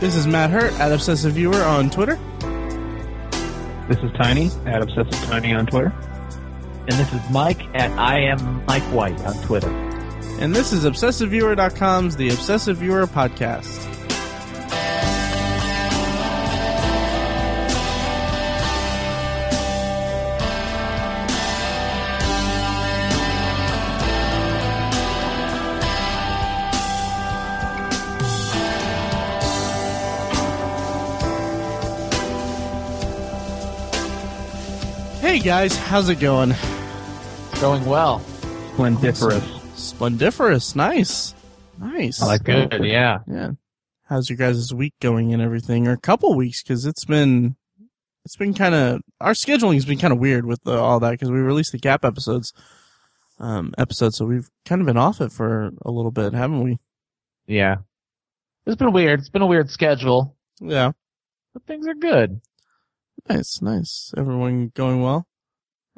This is Matt Hurt at Obsessive Viewer on Twitter. This is Tiny at Obsessive Tiny on Twitter. And this is Mike at I am Mike White on Twitter. And this is ObsessiveViewer.com's The Obsessive Viewer Podcast. Hey guys, how's it going? Going well. Splendiferous. Splendiferous, nice, nice. I like that. Good, yeah. Yeah. How's your guys' week going and everything, or a couple weeks? Because it's been, it's been kind of our scheduling's been kind of weird with the, all that because we released the Gap episodes, um, episode, so we've kind of been off it for a little bit, haven't we? Yeah. It's been weird. It's been a weird schedule, Yeah. but things are good. Nice, nice. Everyone going well.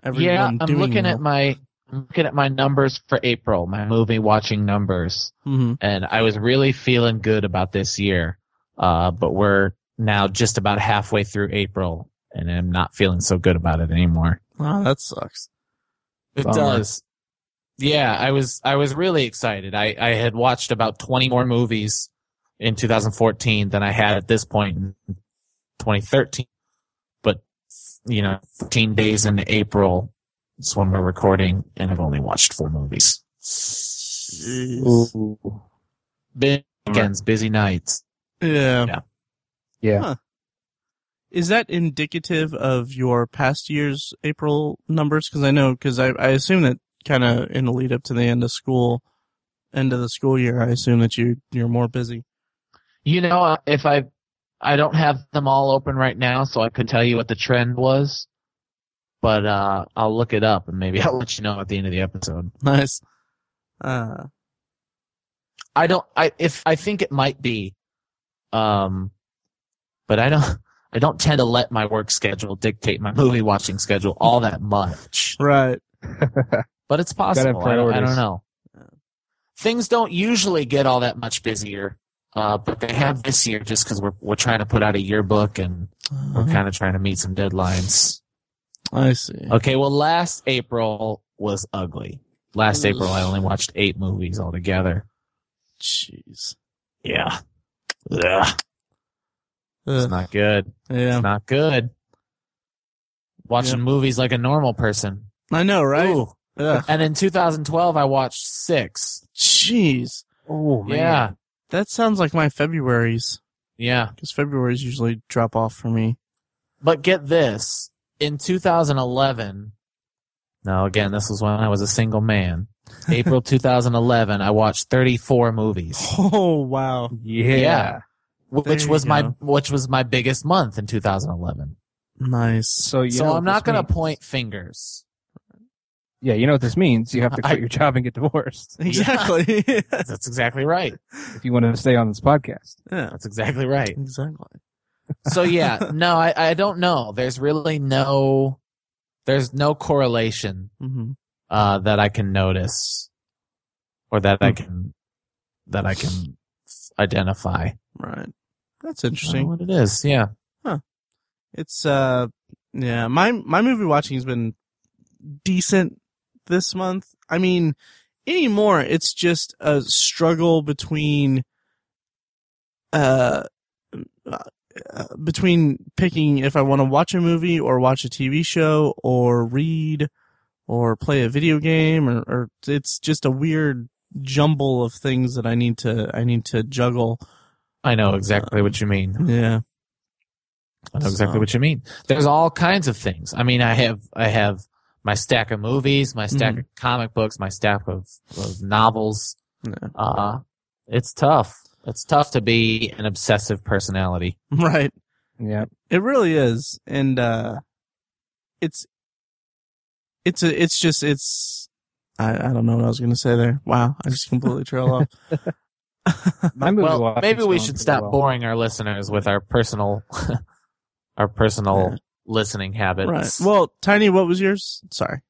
Everyone yeah, I'm doing looking well. at my I'm looking at my numbers for April, my movie watching numbers, Mhm. and I was really feeling good about this year. Uh, but we're now just about halfway through April, and I'm not feeling so good about it anymore. Wow, that sucks. It Bummer. does. Yeah, I was I was really excited. I I had watched about 20 more movies in 2014 than I had at this point in 2013. But you know, 14 days in April is when we're recording, and I've only watched four movies. Ooh. Big weekends, busy nights. Yeah. Yeah. Yeah. Huh. Is that indicative of your past year's April numbers? Because I know, because I, I assume that kind of in the lead up to the end of school, end of the school year, I assume that you you're more busy. You know, uh, if I I don't have them all open right now, so I could tell you what the trend was. But uh I'll look it up and maybe I'll let you know at the end of the episode. Nice. Uh, I don't. I if I think it might be, um, but I don't. I don't tend to let my work schedule dictate my movie watching schedule all that much. right. But it's possible. I don't, I don't know. Things don't usually get all that much busier, uh, but they have this year just because we're we're trying to put out a yearbook and we're Uh, kind of trying to meet some deadlines. I see. Okay, well, last April was ugly. Last April, I only watched eight movies altogether. Jeez. Yeah. Ugh, it's not good. yeah. It's not good. Watching Yeah. movies like a normal person. I know, right? Ooh. And in 2012, I watched six. Jeez. Oh man. Yeah. That sounds like my February's, Yeah. because February's usually drop off for me. But get this. In 2011, now again, this was when I was a single man. April 2011, I watched 34 movies, Oh, wow. Yeah. Yeah. which There you was my, which was my biggest month in 2011. Nice. So you so know I'm not going to point fingers. Yeah, you know what this means. You have to I- quit your job and get divorced Exactly. That's exactly right. if you want to stay on this podcast. yeah. That's exactly right. Exactly. So yeah, no, I, I don't know. There's really no, there's no correlation hmm uh, that I can notice, or that I Hmm. can, that I can identify. Right. That's I don't know interesting. what it is. Yeah. Huh. It's uh yeah, my my movie watching has been decent this month. I mean, anymore it's just a struggle between uh, uh between picking if I want to watch a movie or watch a TV show or read or play a video game or, or it's just a weird jumble of things that I need to I need to juggle. I know exactly what you mean. Yeah. I know exactly So- what you mean. There's all kinds of things. I mean, I have, I have my stack of movies, my stack Mhm. of comic books, my stack of, of novels. Yeah. Uh, it's tough. It's tough to be an obsessive personality. Right. Yeah. It really is, and uh, it's it's a it's just it's I I don't know what I was gonna say there. Wow, I just completely trailed off. My movie well, maybe we should stop well. boring our listeners with our personal, our personal Yeah. Listening habits. right. Well, Tiny, what was yours? Sorry.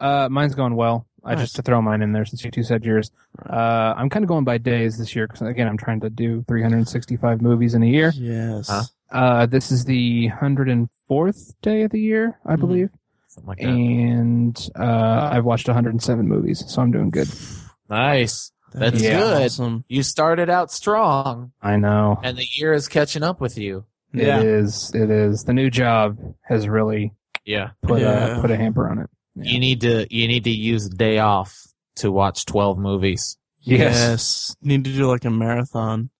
Uh, mine's going well. I Nice. just to throw mine in there since you two said yours. Uh, I'm kind of going by days this year because again, I'm trying to do 365 movies in a year. Yes. Huh? Uh, this is the 104th day of the year, I Mhm. believe, Something like that. and uh, I've watched 107 movies, so I'm doing good. Nice. That's is good. Awesome. You started out strong, I know. and the year is catching up with you. Yeah. It is. It is. The new job has really Yeah. put Yeah. a put a hamper on it. Yeah. You need to you need to use a day off to watch twelve movies. Yes. Yes. Need to do like a marathon.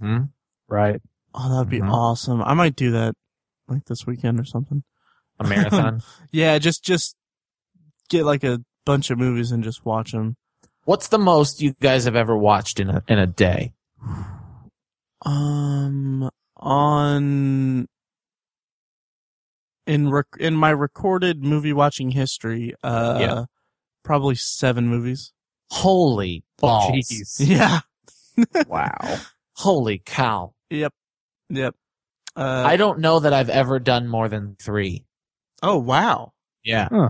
Hmm? Right. Oh, that'd be Mhm. awesome. I might do that like this weekend or something. A marathon. Yeah, just just get like a bunch of movies and just watch them. What's the most you guys have ever watched in a in a day? Um, on in rec- in my recorded movie watching history, uh, Yeah. probably seven movies. Holy balls! Jeez. Yeah. Wow. Holy cow! Yep. Yep. Uh, I don't know that I've ever done more than three. oh wow. Yeah. Huh.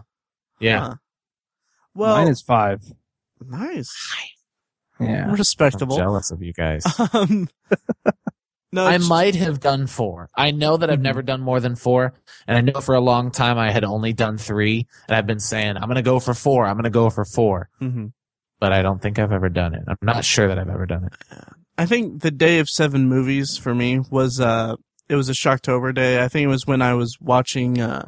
Yeah. Huh. Well, Mine is five. nice. Yeah. Respectable. I'm jealous of you guys. Um, no, I might have done four. I know that I've Mhm. never done more than four, and I know for a long time I had only done three, and I've been saying I'm gonna go for four. I'm gonna go for four, Mhm. but I don't think I've ever done it. I'm not sure that I've ever done it. I think the day of seven movies for me was uh it was a Shocktober day. I think it was when I was watching uh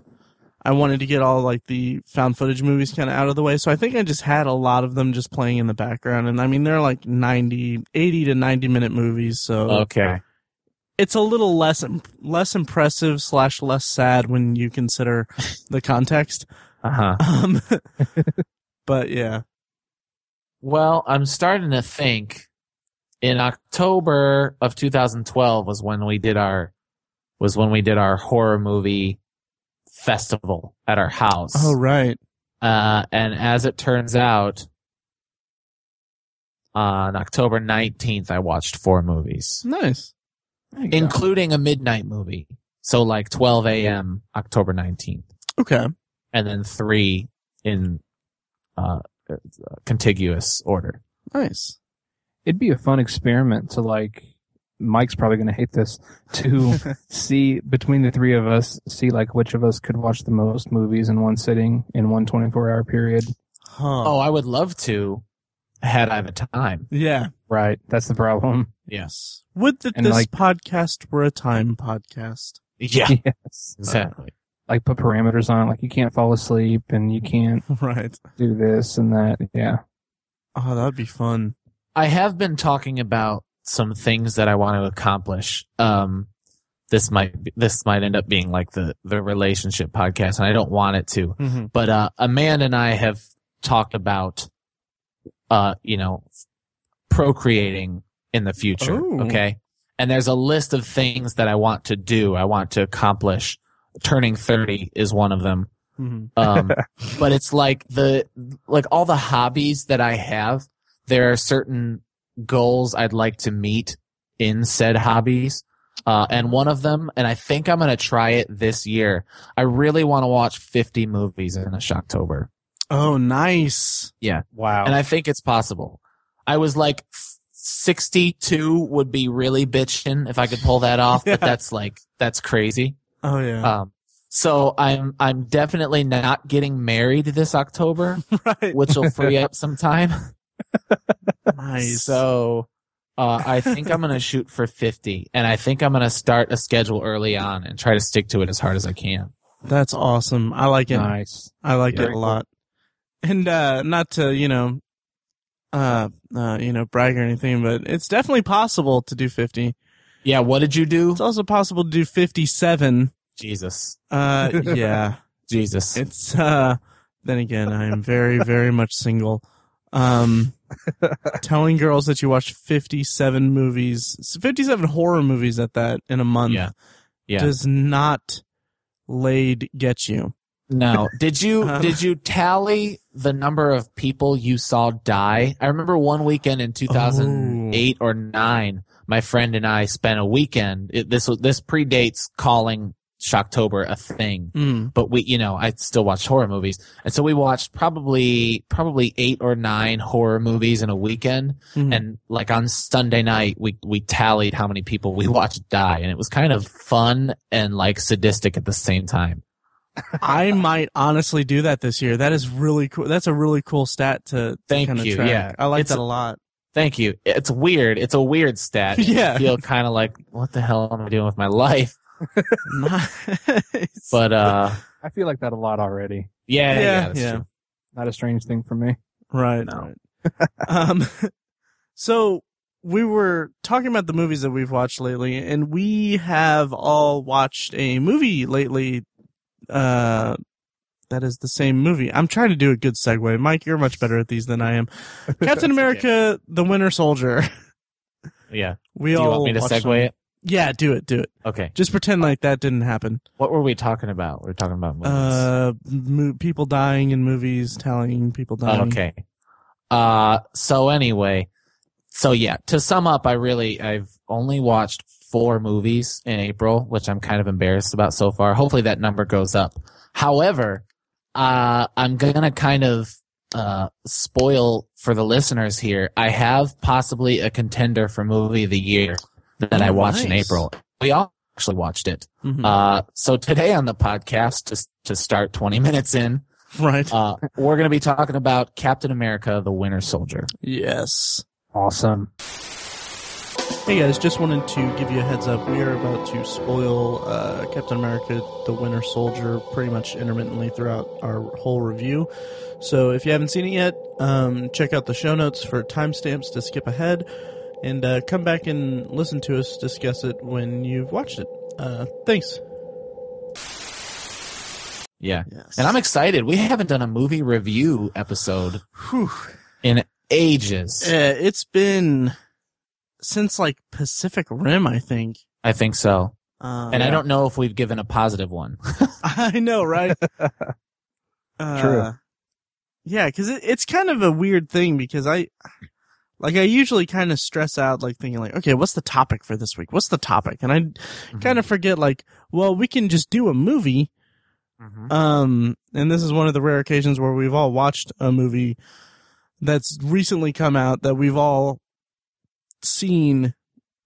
I wanted to get all like the found footage movies kind of out of the way. So I think I just had a lot of them just playing in the background and I mean they're like 90 80 to 90 minute movies. So Okay. It's a little less imp- less impressive slash less sad when you consider the context. Uh huh. Um but yeah. Well, I'm starting to think in October of 2012 was when we did our was when we did our horror movie festival at our house. Oh right. Uh, and as it turns out, on October 19th, I watched four movies, Nice. There you go. including a midnight movie. So like 12 a.m. October 19th, Okay. and then three in uh, uh, contiguous order. Nice. It'd be a fun experiment to like. Mike's probably going to hate this to see between the three of us, see like which of us could watch the most movies in one sitting in one 24 hour period. Huh. Oh, I would love to had I the time. yeah. Right. That's the problem. Yes. Would that And, this like- podcast were a time podcast? Yeah. yes. Exactly. Like put parameters on, like you can't fall asleep and you can't right. do this and that. Yeah. Oh, that'd be fun. I have been talking about some things that I want to accomplish. Um, this might be, this might end up being like the the relationship podcast, and I don't want it to. Mm-hmm. But uh, Amanda and I have talked about, uh, you know, procreating in the future. Ooh. Okay, and there's a list of things that I want to do. I want to accomplish. Turning thirty is one of them. Mm-hmm. Um, but it's like the like all the hobbies that I have. There are certain goals I'd like to meet in said hobbies. Uh, and one of them, and I think I'm going to try it this year. I really want to watch 50 movies in a Shocktober. Oh, nice. Yeah. Wow. And I think it's possible. I was like 62 would be really bitching if I could pull that off, Yeah. but that's like, that's crazy. Oh yeah. Um, so I'm, I'm definitely not getting married this October, right. which will free up some time. nice. So, uh, I think I'm going to shoot for 50 and I think I'm going to start a schedule early on and try to stick to it as hard as I can. That's awesome. I like it. nice. I like Yeah. it a lot. And uh not to, you know, uh, uh, you know, brag or anything, but it's definitely possible to do 50. Yeah. What did you do? It's also possible to do 57. Jesus. Uh, yeah. Jesus. It's uh then again, I am very very much single. Um telling girls that you watched 57 movies, 57 horror movies at that in a month Yeah. Yeah. does not laid get you. No. Did you Um, did you tally the number of people you saw die? I remember one weekend in 2008 or 9, my friend and I spent a weekend. It, this was this predates calling Shocktober a thing. Mm. But we, you know, I still watched horror movies. And so we watched probably, probably eight or nine horror movies in a weekend. Mhm. And like on Sunday night, we, we tallied how many people we watched die. And it was kind of fun and like sadistic at the same time. I might honestly do that this year. That is really cool. That's a really cool stat to, to Thank kind of you. track. Yeah. I like It's that a- a lot. Thank you. It's weird. It's a weird stat. Yeah. I feel kind of like, what the hell am I doing with my life? nice. But, uh, I feel like that a lot already. yeah, yeah, Yeah, that's yeah. true. Not a strange thing for me. right, No. right. um, so we were talking about the movies that we've watched lately, and we have all watched a movie lately. Uh, that is the same movie. I'm trying to do a good segue. Mike, you're much better at these than I am. Captain America: The Winter Soldier. Yeah. We Do you all want me to segue them. it? Yeah, do it, do it. Okay. Just pretend like that didn't happen. What were we talking about? We are talking about movies. Uh, mo- people dying in movies, telling people dying. Okay. Uh, so anyway, so yeah, to sum up, I really, I've only watched four movies in April, which I'm kind of embarrassed about so far. Hopefully that number goes up. However, uh, I'm gonna kind of, uh, spoil for the listeners here. I have possibly a contender for movie of the year that I Oh, watched in. April. We all actually watched it. Mhm. Uh, so today on the podcast, just to start 20 minutes in, right. uh, we're going to be talking about Captain America: The Winter Soldier. yes. Awesome. Hey guys, just wanted to give you a heads up. We are about to spoil uh, Captain America: The Winter Soldier pretty much intermittently throughout our whole review. So if you haven't seen it yet, um, check out the show notes for timestamps to skip ahead, and uh, come back and listen to us discuss it when you've watched it. Uh, thanks. Yeah, Yes. and I'm excited. We haven't done a movie review episode Whew. in ages. Uh, it's been since like Pacific Rim, I think. I think so, Uh, and I don't know if we've given a positive one. I know, right? uh, True. Yeah, because it, it's kind of a weird thing because I, like, I usually kind of stress out, like thinking, like, okay, what's the topic for this week? What's the topic? And I Mm-hmm. kind of forget, like, well, we can just do a movie. Mhm. Um, and this is one of the rare occasions where we've all watched a movie that's recently come out that we've all seen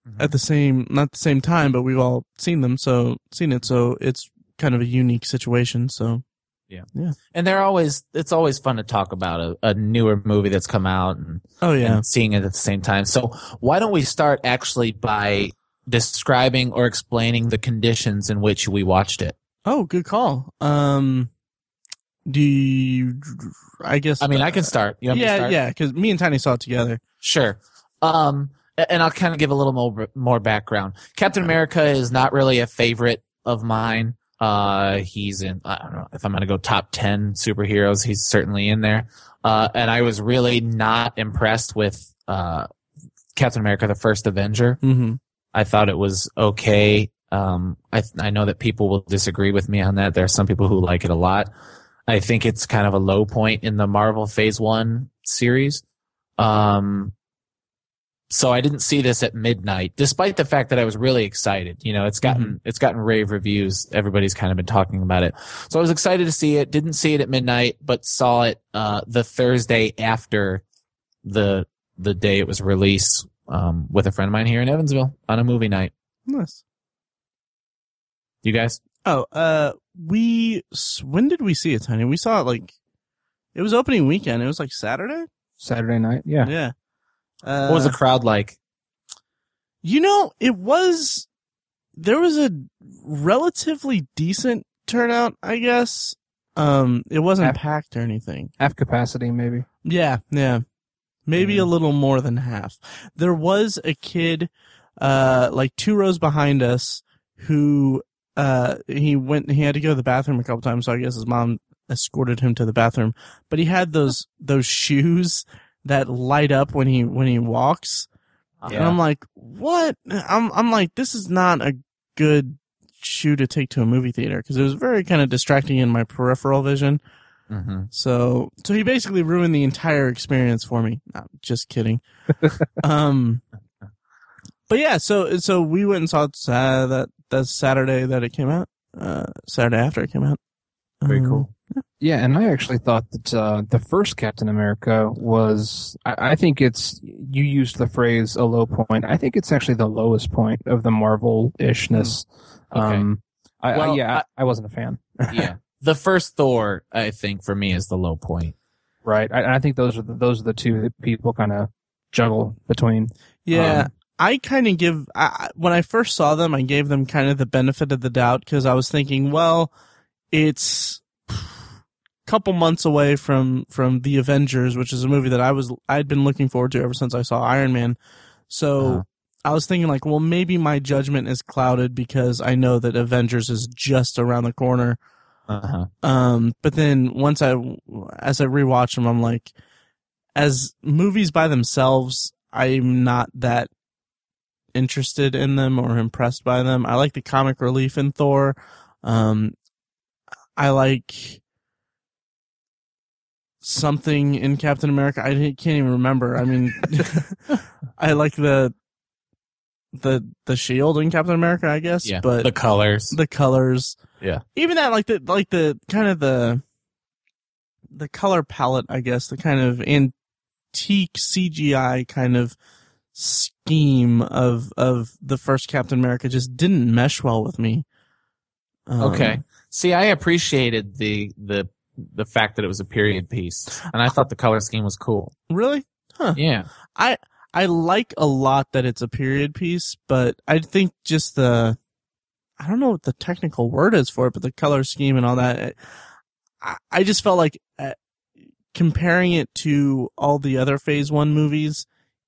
Mhm. at the same not the same time but we've all seen them so seen it so it's kind of a unique situation so yeah, yeah. and they're always it's always fun to talk about a, a newer movie that's come out and, oh yeah and seeing it at the same time. So why don't we start actually by describing or explaining the conditions in which we watched it? oh good call um do you i guess I mean, I can start. You want me to yeah start? yeah because me and tiny saw it together Sure. Um, and I'll kind of give a little more more background. Captain America is not really a favorite of mine. Uh, he's in. I don't know if I'm going to go top ten superheroes. He's certainly in there. Uh, and I was really not impressed with uh, Captain America: The First Avenger. mm-hmm I thought it was okay. Um, I I know that people will disagree with me on that. There are some people who like it a lot. I think it's kind of a low point in the Marvel Phase One series. Um, so I didn't see this at midnight, despite the fact that I was really excited. You know, it's gotten it's gotten rave reviews. Everybody's kind of been talking about it. So I was excited to see it. Didn't see it at midnight, but saw it uh, the Thursday after the the day it was released um, with a friend of mine here in Evansville on a movie night. nice You guys? oh uh we when did we see it tiny we saw it like it was opening weekend it was like saturday Saturday night. Yeah. yeah uh, What was the crowd like? You know, it was there was a relatively decent turnout, I guess. Um, it wasn't Half- packed or anything. Half capacity, maybe. Yeah, yeah. Maybe Yeah. a little more than half. There was a kid uh like two rows behind us who uh he went he had to go to the bathroom a couple times, so I guess his mom escorted him to the bathroom. But he had those those shoes that light up when he when he walks. And I'm like, what? I'm I'm like, this is not a good shoe to take to a movie theater because it was very kind of distracting in my peripheral vision. hmm So so he basically ruined the entire experience for me. No, just kidding. um, but yeah, so so we went and saw it uh, that that Saturday that it came out, uh, Saturday after it came out. Very Um, cool. Yeah, and I actually thought that uh, the first Captain America was. I, I think it's. You used the phrase a low point. I think it's actually the lowest point of the Marvel ishness. Hmm. Okay. Um, I, I, Well, yeah, I, I wasn't a fan. yeah. The first Thor, I think, for me, is the low point. Right. I, I think those are the, those are the two that people kind of juggle between. Yeah, Um, I kind of give I, I- when I first saw them, I gave them kind of the benefit of the doubt because I was thinking, well, it's a couple months away from from the Avengers, which is a movie that I was I'd been looking forward to ever since I saw Iron Man. So Uh-huh. I was thinking like, well, maybe my judgment is clouded because I know that Avengers is just around the corner. Uh-huh. Um, but then once I, as I rewatch them, I'm like, as movies by themselves, I'm not that interested in them or impressed by them. I like the comic relief in Thor. Um, I like something in Captain America. I can't even remember. I mean, I like the, the, the shield in Captain America, I guess, Yeah. but the colors. the colors. Yeah. Even that, like the like the kind of the the color palette, I guess, the kind of antique CGI kind of scheme of of the first Captain America just didn't mesh well with me. Um, Okay. See, I appreciated the the the fact that it was a period piece, and I thought the color scheme was cool. Really? Huh. Yeah. I I like a lot that it's a period piece, but I think just the I don't know what the technical word is for it, but the color scheme and all that. I, I just felt like uh, comparing it to all the other Phase One movies,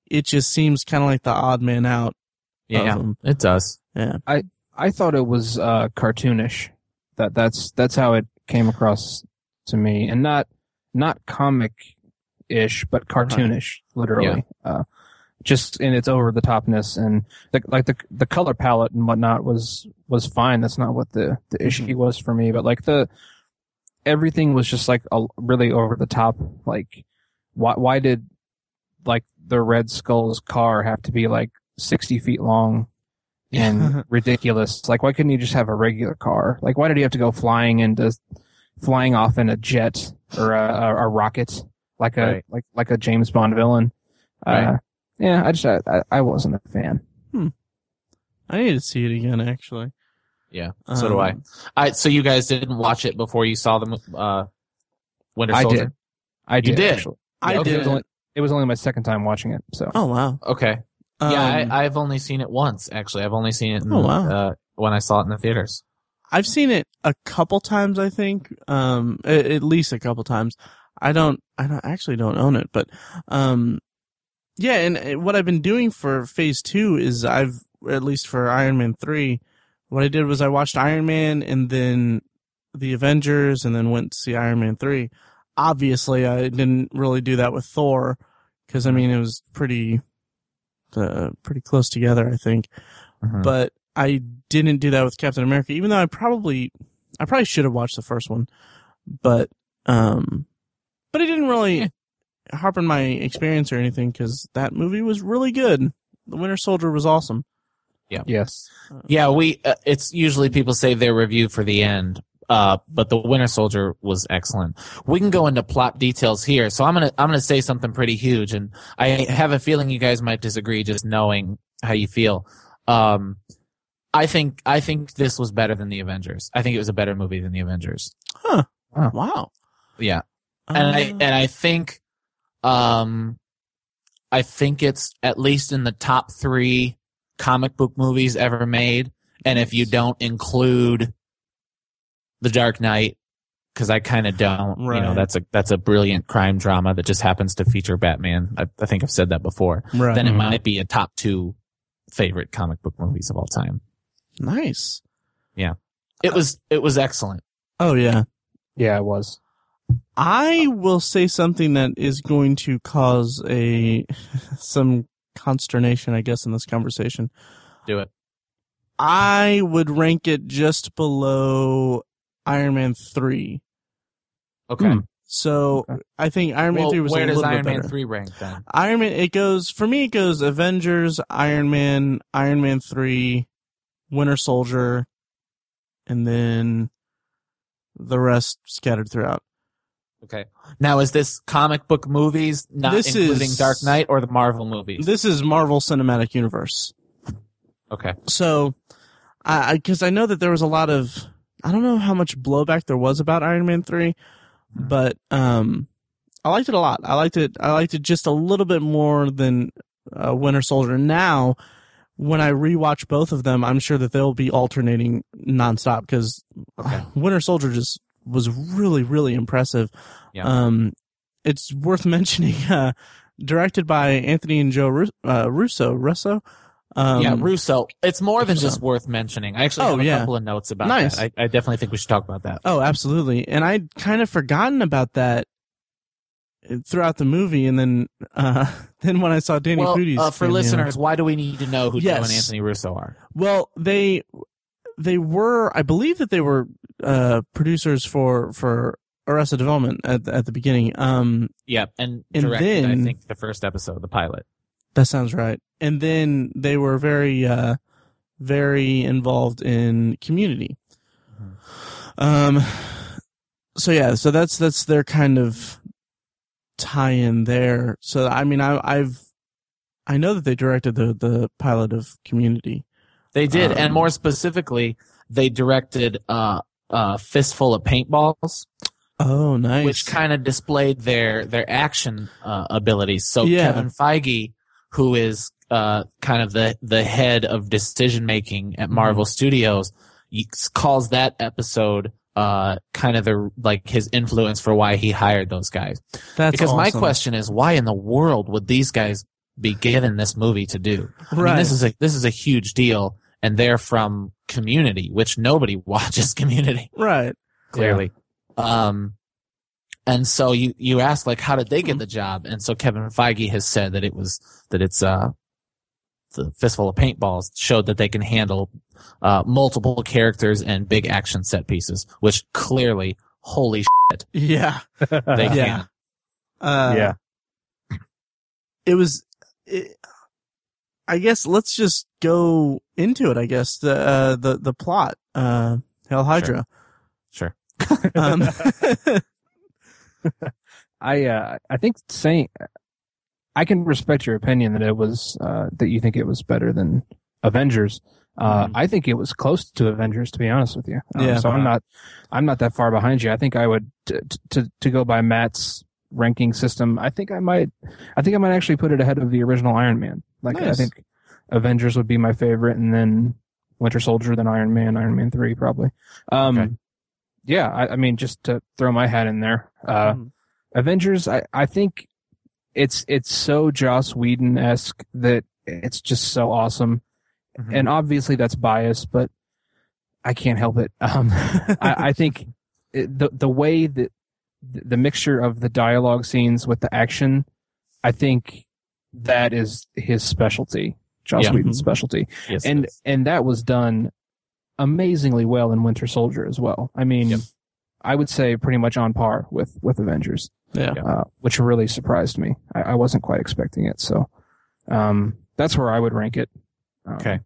it just seems kind of like the odd man out. Yeah. It does. Yeah, I I thought it was uh, cartoonish. That that's that's how it came across to me, and not not comic ish, but cartoonish, literally. Uh, just in its over the topness and the, like the the color palette and whatnot was was fine. That's not what the the issue was for me, but like the everything was just like a, really over the top. Like why why did like the Red Skull's car have to be like sixty feet long? And ridiculous. Like, why couldn't you just have a regular car? Like, why did he have to go flying into, flying off in a jet or a, a, a rocket, like a Right. like like a James Bond villain? Uh, yeah, I just I, I- I wasn't a fan. Hmm. I need to see it again. Actually, Yeah. So do I. Um, I. So you guys didn't watch it before you saw the mo- uh, Winter Soldier. I did. I did. did? Actually. I Yeah, It did. was, only, it was only my second time watching it, so Oh wow. Okay. Yeah, Um, I, I've only seen it once. Actually, I've only seen it. In, Oh, wow. uh, when I saw it in the theaters. I've seen it a couple times, I think. Um, at, at least a couple times. I don't, I don't actually don't own it, but, um, yeah, and what I've been doing for phase two is I've, at least for Iron Man 3, what I did was I watched Iron Man and then the Avengers and then went to see Iron Man 3. Obviously, I didn't really do that with Thor because, I mean, it was pretty, uh, pretty close together, I think Mhm. but I didn't do that with Captain America, even though I probably, I probably should have watched the first one, but, um, but it didn't really harp on my experience or anything because that movie was really good. The Winter Soldier was awesome. Yeah. Yes. Yeah, we. Uh, it's usually people save their review for the end. Uh, but the Winter Soldier was excellent. We can go into plot details here. So I'm gonna I'm gonna say something pretty huge, and I have a feeling you guys might disagree, just knowing how you feel. Um, I think I think this was better than the Avengers. I think it was a better movie than the Avengers. Huh. Wow. Yeah, and I Uh, and I think, um, I think it's at least in the top three comic book movies ever made. And if you don't include The Dark Knight, because I kind of don't, you know, that's a that's a brilliant crime drama that just happens to feature Batman. I, I think I've said that before. right. Then it Mhm. might be a top two favorite comic book movies of all time. nice. Yeah. It was it was excellent. Oh yeah. Yeah, it was. I will say something that is going to cause a some consternation, I guess, in this conversation. Do it. I would rank it just below Iron Man three. Okay. Hmm. So Okay. I think Iron Man well, three was where a does little Iron bit Man three rank then? Iron Man, it goes for me. It goes Avengers, Iron Man, Iron Man three, Winter Soldier, and then the rest scattered throughout. Okay. Now, is this comic book movies, not This including is- Dark Knight or the Marvel movies? This is Marvel Cinematic Universe. okay. So, I because I, know that there was a lot of I don't know how much blowback there was about Iron Man 3 Mhm. but um, I liked it a lot. I liked it. I liked it just a little bit more than uh, Winter Soldier. Now, when I rewatch both of them, I'm sure that they'll be alternating nonstop because Okay. Winter Soldier just was really, really impressive. Yeah. Um, it's worth mentioning. Uh, directed by Anthony and Joe uh, Russo. Russo. Um, yeah, Russo. It's more than just worth mentioning. I actually Oh, have a yeah. couple of notes about Nice. that. I, I definitely think we should talk about that. Oh, absolutely. And I'd kind of forgotten about that throughout the movie, and then uh, then when I saw Danny well, Pudi's uh, for listeners, why do we need to know who Joe Yes. and Anthony Russo are? well, they they were, I believe that they were uh, producers for for Arrested Development at the, at the beginning. Um, Yeah, and, And directed, then- I think, the first episode, the pilot. That sounds right. And then they were very uh, very involved in Community. Mhm. Um, so yeah, so that's that's their kind of tie-in there. So I mean, I, I've I know that they directed the the pilot of Community. They did, Um, and more specifically, they directed uh, uh, Fistful of Paintballs, Oh, nice. which kind of displayed their their action uh, abilities. So Yeah. Kevin Feige, who is uh, kind of the the head of decision making Mm-hmm. at Marvel Studios, y- calls that episode uh, kind of the like his influence for why he hired those guys. that's because my question is, why in the world would these guys be given this movie to do? I right? mean, this is a this is a huge deal, and they're from Community, which nobody watches Community right. clearly. Um, and so you you ask like, how did they get the job? And so Kevin Feige has said that it was that it's uh the fistful of paintballs showed that they can handle uh multiple characters and big action set pieces, which clearly, holy shit, Yeah. they Yeah. can. Uh, yeah. It was. It, I guess let's just go into it. I guess the uh, the the plot. Uh, Hail Hydra. Sure. Um, I uh, I think saying I can respect your opinion that it was uh, that you think it was better than Avengers. Uh, Mhm. I think it was close to Avengers, to be honest with you. Um, Yeah. So I'm not I'm not that far behind you. I think I would t- t- to to go by Matt's ranking system. I think I might I think I might actually put it ahead of the original Iron Man. Like I think Avengers would be my favorite, and then Winter Soldier, then Iron Man, Iron Man three probably. Um, Okay. Yeah, I, I mean, just to throw my hat in there. Uh, Mhm. Avengers, I, I think it's it's so Joss Whedon esque that it's just so awesome, Mhm. and obviously that's biased, but I can't help it. Um, I, I think it, the the way that the mixture of the dialogue scenes with the action, I think that is his specialty, Joss Yeah. Whedon's Mhm. specialty, Yes, and yes. and that was done amazingly well in Winter Soldier as well. I mean, Yep. I would say pretty much on par with with Avengers yeah. Yeah. uh, which really surprised me. I, I wasn't quite expecting it, so um, that's where I would rank it. Um, Okay.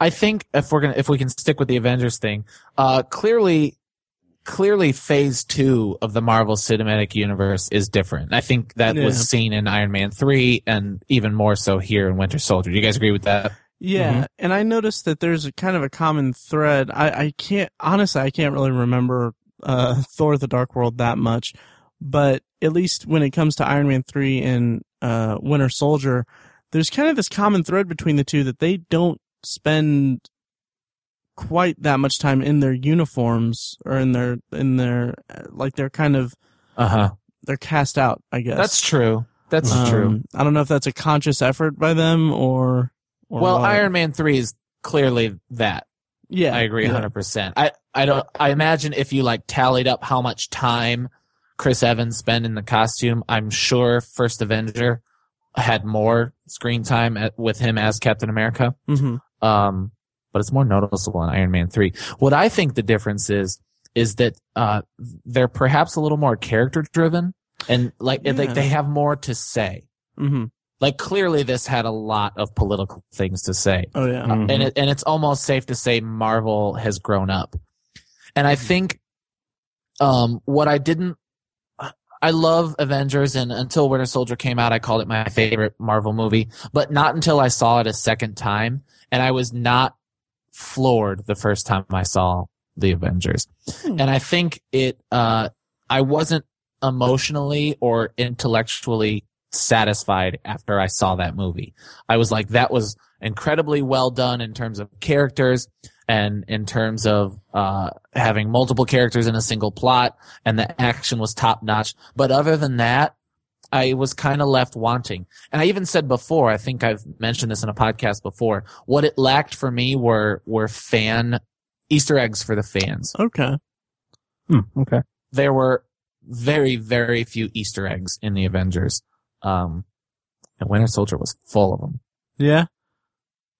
I think if we're gonna if we can stick with the Avengers thing, uh, clearly, clearly, Phase Two of the Marvel Cinematic Universe is different. I think that Yeah. was seen in Iron Man three, and even more so here in Winter Soldier. Do you guys agree with that? Yeah, Mm-hmm. and I noticed that there's a kind of a common thread. I, I can't honestly, I can't really remember uh, Thor: The Dark World that much, but at least when it comes to Iron Man three and uh, Winter Soldier, there's kind of this common thread between the two that they don't spend quite that much time in their uniforms or in their in their like they're kind of Uh huh. they're cast out. I guess That's true. That's Um, true. I don't know if that's a conscious effort by them or. Well. Iron Man three is clearly that. Yeah, I agree yeah. hundred percent. I I don't. I imagine if you like tallied up how much time Chris Evans spent in the costume, I'm sure First Avenger had more screen time at, with him as Captain America. hmm Um, but it's more noticeable in Iron Man three. What I think the difference is is that uh they're perhaps a little more character driven and like Yeah. like they have more to say. hmm Like clearly, this had a lot of political things to say, Oh yeah. Mhm. and it, and it's almost safe to say Marvel has grown up. And I think, um, what I didn't, I love Avengers, and until Winter Soldier came out, I called it my favorite Marvel movie. But not until I saw it a second time, and I was not floored the first time I saw the Avengers. Hmm. And I think it, uh, I wasn't emotionally or intellectually satisfied after I saw that movie. I was like, that was incredibly well done in terms of characters and in terms of uh, having multiple characters in a single plot, and the action was top notch. But other than that, I was kind of left wanting. And I even said before, I think I've mentioned this in a podcast before, what it lacked for me were were fan Easter eggs for the fans. Okay. Hmm, okay. There were very, very few Easter eggs in the Avengers. Um, and Winter Soldier was full of them. Yeah.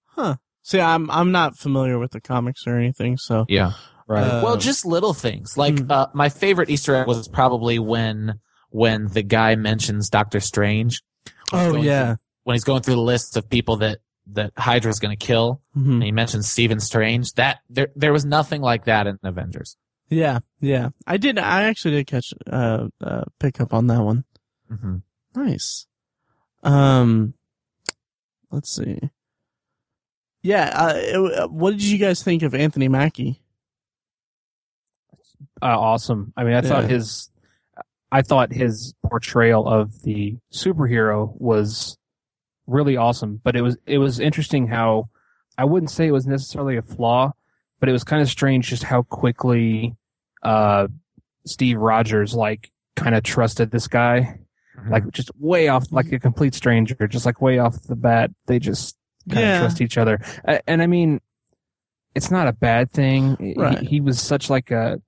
Huh. See, I'm I'm not familiar with the comics or anything, so Yeah. Right. Uh, well, just little things. Like Hmm. uh, my favorite Easter egg was probably when when the guy mentions Doctor Strange. Oh yeah. through- when he's going through the list of people that that Hydra's going to kill, Mhm. and he mentions Stephen Strange. That there there was nothing like that in Avengers. Yeah, yeah. I did. I actually did catch uh, uh pick up on that one. hmm Nice. Um, let's see. Yeah. Uh, it- what did you guys think of Anthony Mackie? uh, awesome. I mean, I thought his, I thought his portrayal of the superhero was really awesome. But it was it was interesting how I wouldn't say it was necessarily a flaw, but it was kind of strange just how quickly uh, Steve Rogers like kind of trusted this guy, Mm-hmm. like just way off, like a complete stranger, just like way off the bat. They just kind of Yeah. trust each other, and I mean, it's not a bad thing. He- He, was such like a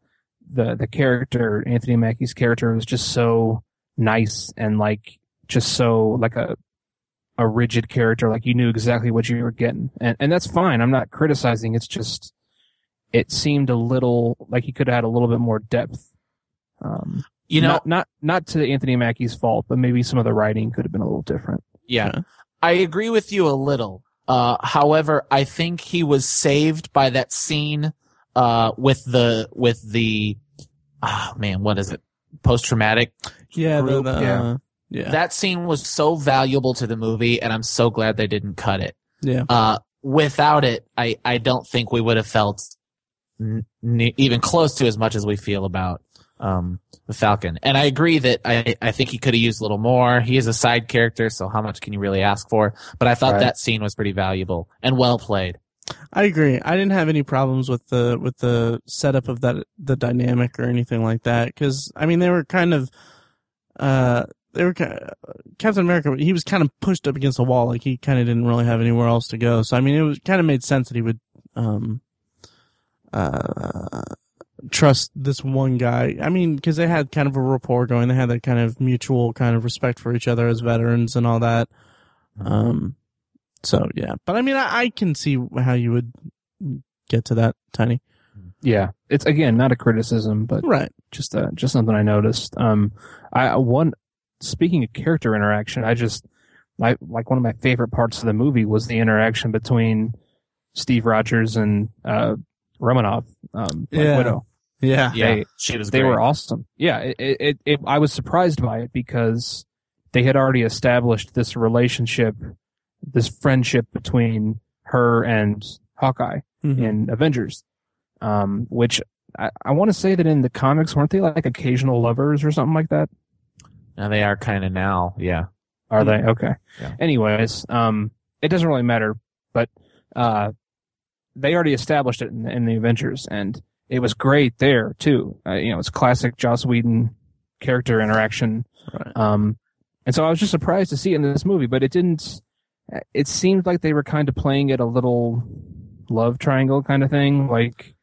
the the character Anthony Mackie's character was just so nice and like just so like a a rigid character. Like you knew exactly what you were getting, and and that's fine. I'm not criticizing. It's just it seemed a little like he could have had a little bit more depth. Um, You know, not not not to Anthony Mackie's fault, but maybe some of the writing could have been a little different. Yeah. Okay. I agree with you a little. Uh, however, I think he was saved by that scene, uh, with the, with the, oh man, what is it? Post traumatic. Yeah. The, the, yeah. uh, yeah. That scene was so valuable to the movie and I'm so glad they didn't cut it. yeah. Uh, without it, I, I don't think we would have felt n- n- even close to as much as we feel about, um, the Falcon. And I agree that I, I think he could have used a little more. He is a side character, so how much can you really ask for? But I thought Right. that scene was pretty valuable and well played. I agree. I didn't have any problems with the with the setup of that the dynamic or anything like that because I mean they were kind of uh they were ki- Captain America he was kind of pushed up against the wall like he kind of didn't really have anywhere else to go so I mean it was kind of made sense that he would um uh trust this one guy I mean because they had kind of a rapport going they had that kind of mutual kind of respect for each other as veterans and all that um so yeah, but I mean, I, I can see how you would get to that tiny. Yeah, it's again not a criticism, but Right. just uh, just something I noticed. Um, I one speaking of character interaction, I just I like one of my favorite parts of the movie was the interaction between Steve Rogers and uh Romanov, um, Black Yeah. Widow. Yeah. Yeah, They- she was They great. were awesome. Yeah, it, it, it, it I was surprised by it because they had already established this relationship, this friendship between her and Hawkeye Mhm. in Avengers, um, which I, I want to say that in the comics weren't they like occasional lovers or something like that? Now they are kind of now. Yeah. Are they okay? Yeah. Anyways, um, it doesn't really matter, but uh, they already established it in, in the Avengers, and it was great there too. Uh, you know, it's classic Joss Whedon character interaction. Right. Um, and so I was just surprised to see it in this movie, but it didn't. It seemed like they were kind of playing it a little love triangle kind of thing, like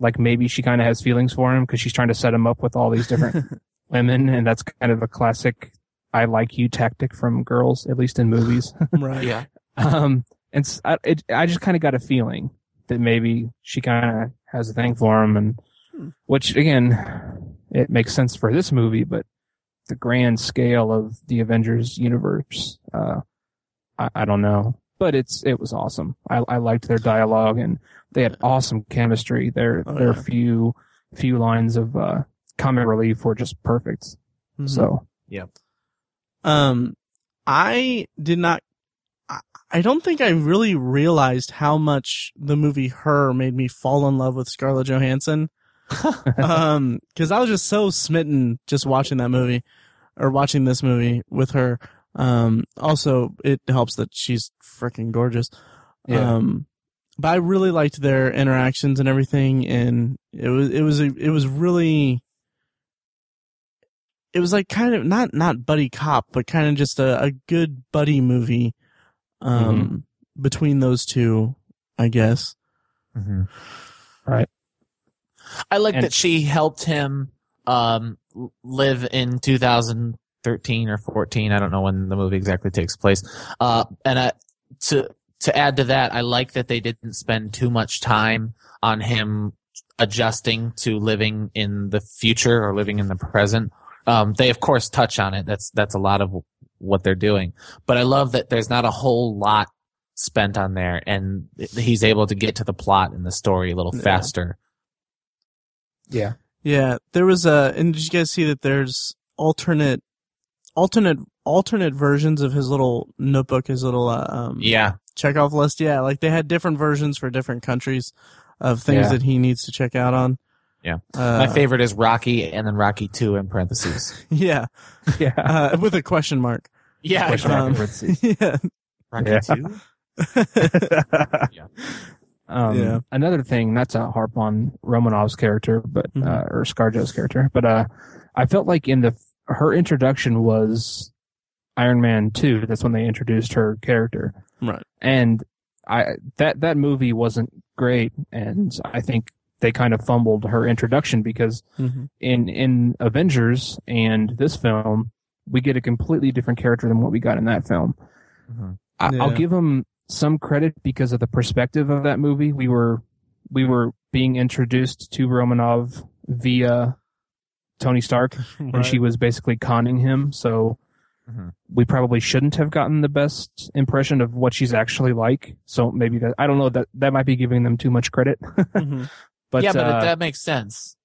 like maybe she kind of has feelings for him because she's trying to set him up with all these different women, and that's kind of a classic "I like you" tactic from girls, at least in movies. right. Yeah. um, and s- I, it, I just kind of got a feeling that maybe she kind of has a thing for him, and Hmm. which again, it makes sense for this movie, but the grand scale of the Avengers universe, uh, I, I don't know, but it's it was awesome. I, I liked their dialogue and they had awesome chemistry. Their Oh, their yeah. few few lines of uh, comic relief were just perfect. Mhm. So yeah. Um, I did not. I- don't think I really realized how much the movie Her made me fall in love with Scarlett Johansson. um, because I was just so smitten just watching that movie or watching this movie with her. Um, also it helps that she's freaking gorgeous. Yeah. Um, but I really liked their interactions and everything, and it was it was a, it was really it was like kind of not not buddy cop, but kind of just a, a good buddy movie um between those two, I guess. Mhm. Right. I like And- that she helped him um, live in 2013 or 14. I don't know when the movie exactly takes place. Uh, and I, to to add to that, I like that they didn't spend too much time on him adjusting to living in the future or living in the present. Um, they of course touch on it. That's that's a lot of what they're doing. But I love that there's not a whole lot spent on there, and he's able to get to the plot and the story a little Yeah. faster. yeah, Yeah, there was a and did you guys see that there's alternate alternate alternate versions of his little notebook, his little uh, um Yeah, checkoff list. Yeah, like they had different versions for different countries of things Yeah. that he needs to check out on. Yeah. Uh, my favorite is Rocky, and then Rocky Two in parentheses. Yeah, yeah. uh, with a question mark. Yeah, Question mark Um, in parentheses. yeah. Rocky Yeah. Two. Um, Yeah. Another thing, not to harp on Romanoff's character, but Mhm. uh, or ScarJo's character, but uh, I felt like in the her introduction was Iron Man two. That's when they introduced her character, Right. and I that that movie wasn't great, and I think they kind of fumbled her introduction because Mhm. in in Avengers and this film, we get a completely different character than what we got in that film. Mhm. I, I'll give them some credit because of the perspective of that movie. We were we were being introduced to Romanoff via Tony Stark, and she was basically conning him. So Mhm. we probably shouldn't have gotten the best impression of what she's actually like. So maybe that I don't know that that might be giving them too much credit. Mhm. But yeah, but uh, that makes sense.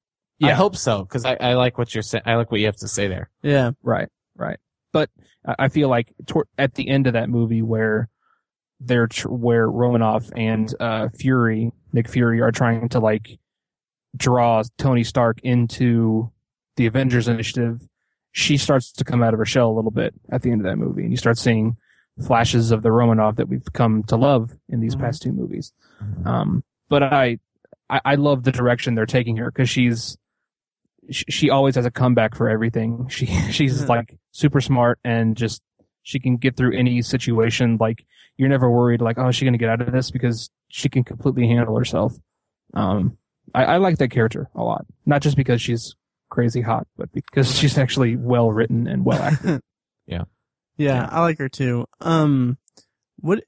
I hope so because I, I like what you're saying. I like what you have to say there. Yeah. Right, right. But I feel like toward, at the end of that movie where they're tr- where Romanoff and uh, Fury, Nick Fury, are trying to like draw Tony Stark into the Avengers Initiative, she starts to come out of her shell a little bit at the end of that movie, and you start seeing flashes of the Romanoff that we've come to love in these Mhm. past two movies. Um, but I, I, I love the direction they're taking her because she's, she, she always has a comeback for everything. She, she's Yeah. like super smart and just, she can get through any situation. Like you're never worried like, oh, is she going to get out of this because she can completely handle herself. Um, I, I like that character a lot, not just because she's crazy hot, but because she's actually well written and well acted. Yeah, Yeah. I like her too. Um, what?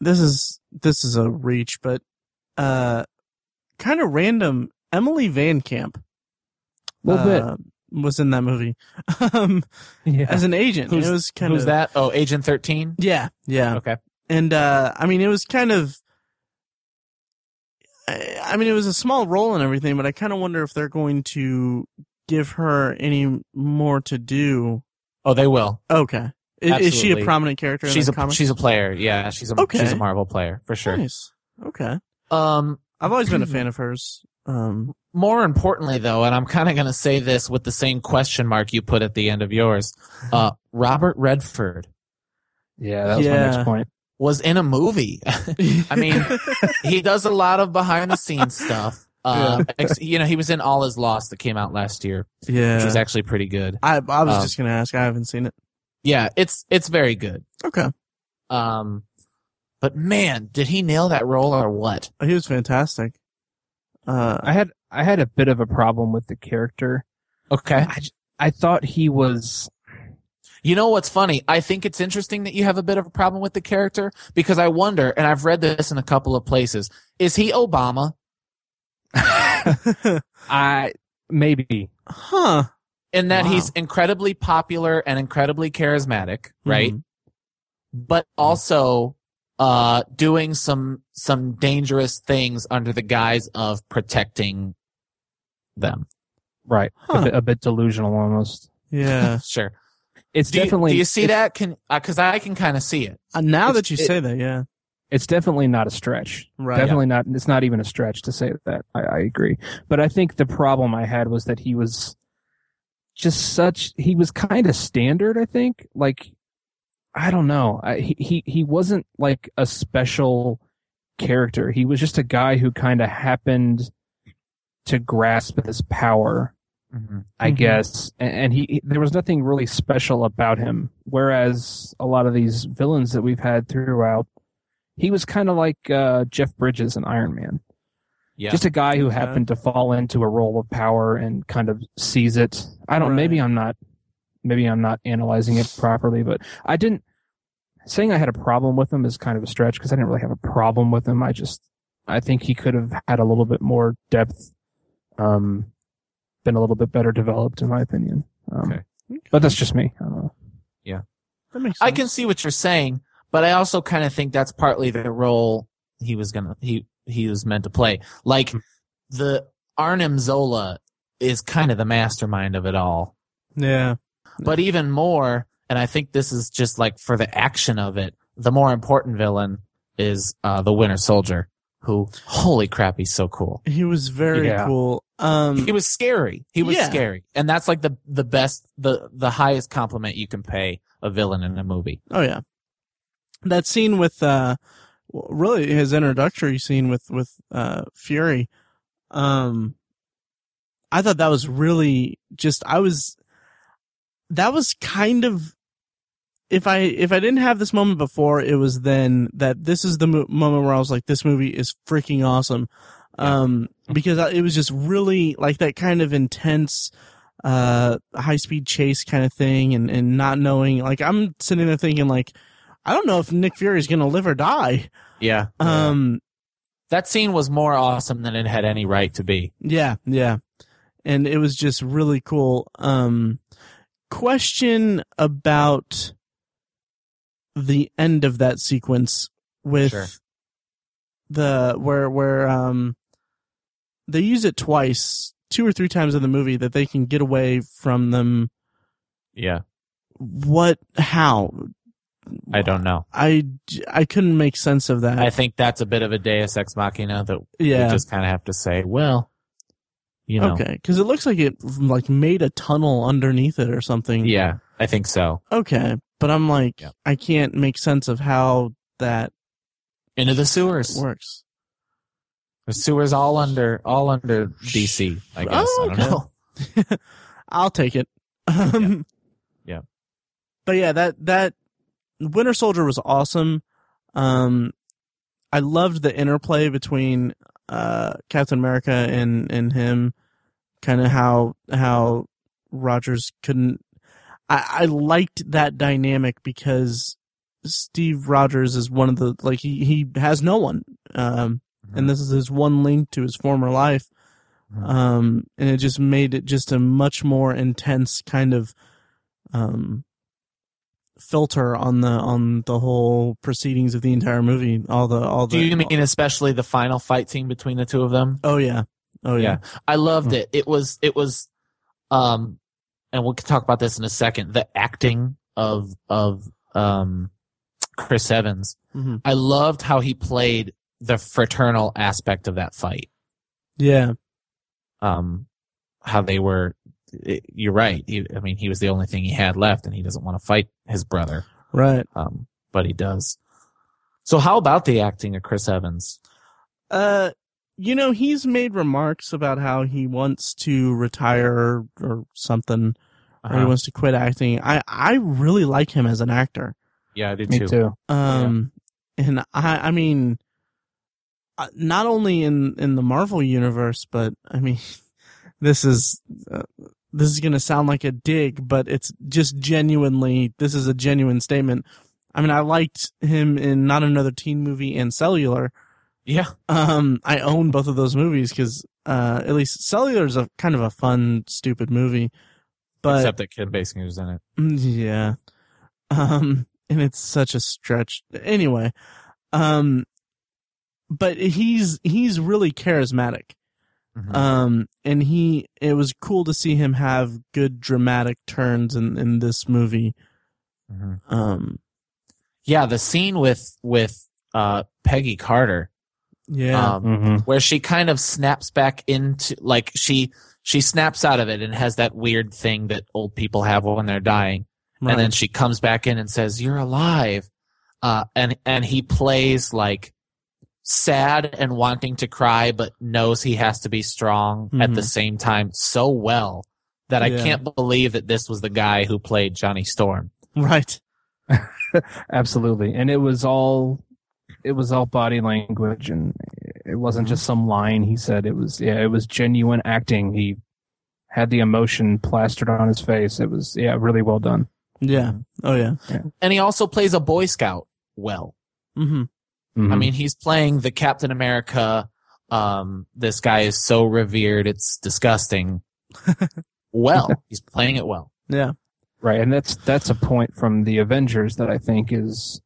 This is this is a reach, but uh, kind of random. Emily VanCamp A little uh, was in that movie, um. Yeah. as an agent. Who's- it was kind Who's of that? Oh, Agent Thirteen. Yeah, yeah. Okay. and uh i mean it was kind of I, I mean it was a small role and everything but i kind of wonder if they're going to give her any more to do Oh, they will. okay I- is, she a prominent character She's in a comic she's a player. Yeah, she's a Okay. she's a Marvel player for sure. nice okay Um, i've always been a fan of hers um more importantly though, and I'm kind of going to say this with the same question mark you put at the end of yours. Uh, Robert Redford yeah, that was my next point. was in a movie. I mean, he does a lot of behind the scenes stuff. Uh, ex- you know, he was in All Is Lost that came out last year, yeah which was actually pretty good. I, I was um, just gonna ask i haven't seen it Yeah, it's it's very good. okay Um, but man, did he nail that role or what? he was fantastic uh I had I had a bit of a problem with the character. Okay. I, I thought he was You know what's funny? I think it's interesting that you have a bit of a problem with the character because I wonder, and I've read this in a couple of places, is he Obama? I maybe huh In that Wow. he's incredibly popular and incredibly charismatic, right? Mhm. but also uh doing some some dangerous things under the guise of protecting them. Right. Huh. A, bit, a bit delusional almost. Yeah. Sure. It's Do you, definitely. do you see that? Can because I can kind of see it. Uh, now It's- that you it- say that, yeah. It's definitely not a stretch. Right. Definitely not. It's not even a stretch to say that. I, I agree. But I think the problem I had was that he was just such. He was kind of standard. I think. Like, I don't know. I, he he he wasn't like a special character. He was just a guy who kind of happened to grasp this power I Mhm. guess. And, and he, he- there was nothing really special about him. Whereas a lot of these villains that we've had throughout, he was kind of like uh, Jeff Bridges in Iron Man, Yeah. just a guy who Okay. happened to fall into a role of power and kind of seize it. I don't. Right. Maybe I'm not. Maybe I'm not analyzing it properly, but I didn't. Saying I had a problem with him is kind of a stretch because I didn't really have a problem with him. I just, I think he could have had a little bit more depth, um, been a little bit better developed, in my opinion. Um, Okay. But that's just me. I don't know. That makes I can see what you're saying, but I also kind of think that's partly the role he was gonna he he was meant to play. Like Hmm. the Arnim Zola is kind of the mastermind of it all. Yeah. But even more, and I think this is just like for the action of it, the more important villain is uh, the Winter Soldier, who holy crap, he's so cool. He was very Yeah. cool. Um, He was scary. He was Yeah. scary, and that's like the the best, the the highest compliment you can pay a villain in a movie. oh yeah. That scene with, uh, w- really his introductory scene with, with, uh, Fury. Um, I thought that was really just, I was, that was kind of, if I, if I didn't have this moment before, it was then that this is the mo- moment where I was like, this movie is freaking awesome. Um, because I- it was just really like that kind of intense, uh, high speed chase kind of thing and, and not knowing, like, I'm sitting there thinking like, I don't know if Nick Fury is going to live or die. Yeah. Um, that scene was more awesome than it had any right to be. Yeah, yeah. And it was just really cool. Um question about the end of that sequence with Sure. the where where um they use it twice, two or three times in the movie that they can get away from them. Yeah. What how? I don't know. I I couldn't make sense of that. I think that's a bit of a deus ex machina that yeah. we just kind of have to say, well, you know. Okay, because it looks like it like made a tunnel underneath it or something. Yeah, I think so. Okay, but I'm like, Yeah. I can't make sense of how that Into the sewers. works. The sewers all under all under DC, I guess. Oh, I don't know. I'll take it. Um, Yeah. But yeah, that that Winter Soldier was awesome. Um, I loved the interplay between uh Captain America and and him. Kind of how how Rogers couldn't. I I liked that dynamic because Steve Rogers is one of the like he he has no one. Um, and this is his one link to his former life. Mhm. Um, and it just made it just a much more intense kind of, um, filter on the, on the whole proceedings of the entire movie. All the, all the, Do you mean especially the final fight scene between the two of them? oh yeah. Oh yeah. I loved Hmm. it. It was it was um and we'll talk about this in a second. The acting of of um Chris Evans. hmm I loved how he played the fraternal aspect of that fight. Yeah. Um how they were it- you're right. He, I mean, he was the only thing he had left and he doesn't want to fight his brother. Right. Um but he does. So how about the acting of Chris Evans? Uh, you know, he's made remarks about how he wants to retire or something, or he Uh-huh. wants to quit acting. I, I really like him as an actor. Yeah, I did Me too. too. Um, and I, I mean, uh, not only in, in the Marvel universe, but I mean, this is, uh, this is going to sound like a dig, but it's just genuinely, this is a genuine statement. I mean, I liked him in Not Another Teen Movie and Cellular. Yeah. Um, I own both of those movies because, uh, at least Cellular is a kind of a fun, stupid movie. But Except that Kim Basinger's in it. Mm, Yeah. Um, and it's such a stretch. Anyway, um, but he's he's really charismatic. Mhm. Um, and he it was cool to see him have good dramatic turns in in this movie. Mhm. Um, Yeah, the scene with with uh, Peggy Carter, yeah, um, hmm where she kind of snaps back into like she she snaps out of it and has that weird thing that old people have when they're dying, right. and then she comes back in and says, "You're alive," uh, and and he plays like sad and wanting to cry, but knows he has to be strong at the Mhm. same time so well that I Yeah. can't believe that this was the guy who played Johnny Storm. right. Absolutely. And it was all it was all body language and it wasn't just some line he said. It was yeah, it was genuine acting. He had the emotion plastered on his face. It was yeah, really well done. Yeah. Oh yeah. And he also plays a Boy Scout well. Mm-hmm. I mean, he's playing the Captain America. Um, this guy is so revered, it's disgusting. well, he's playing it well. Yeah. Right, and that's that's a point from the Avengers that I think is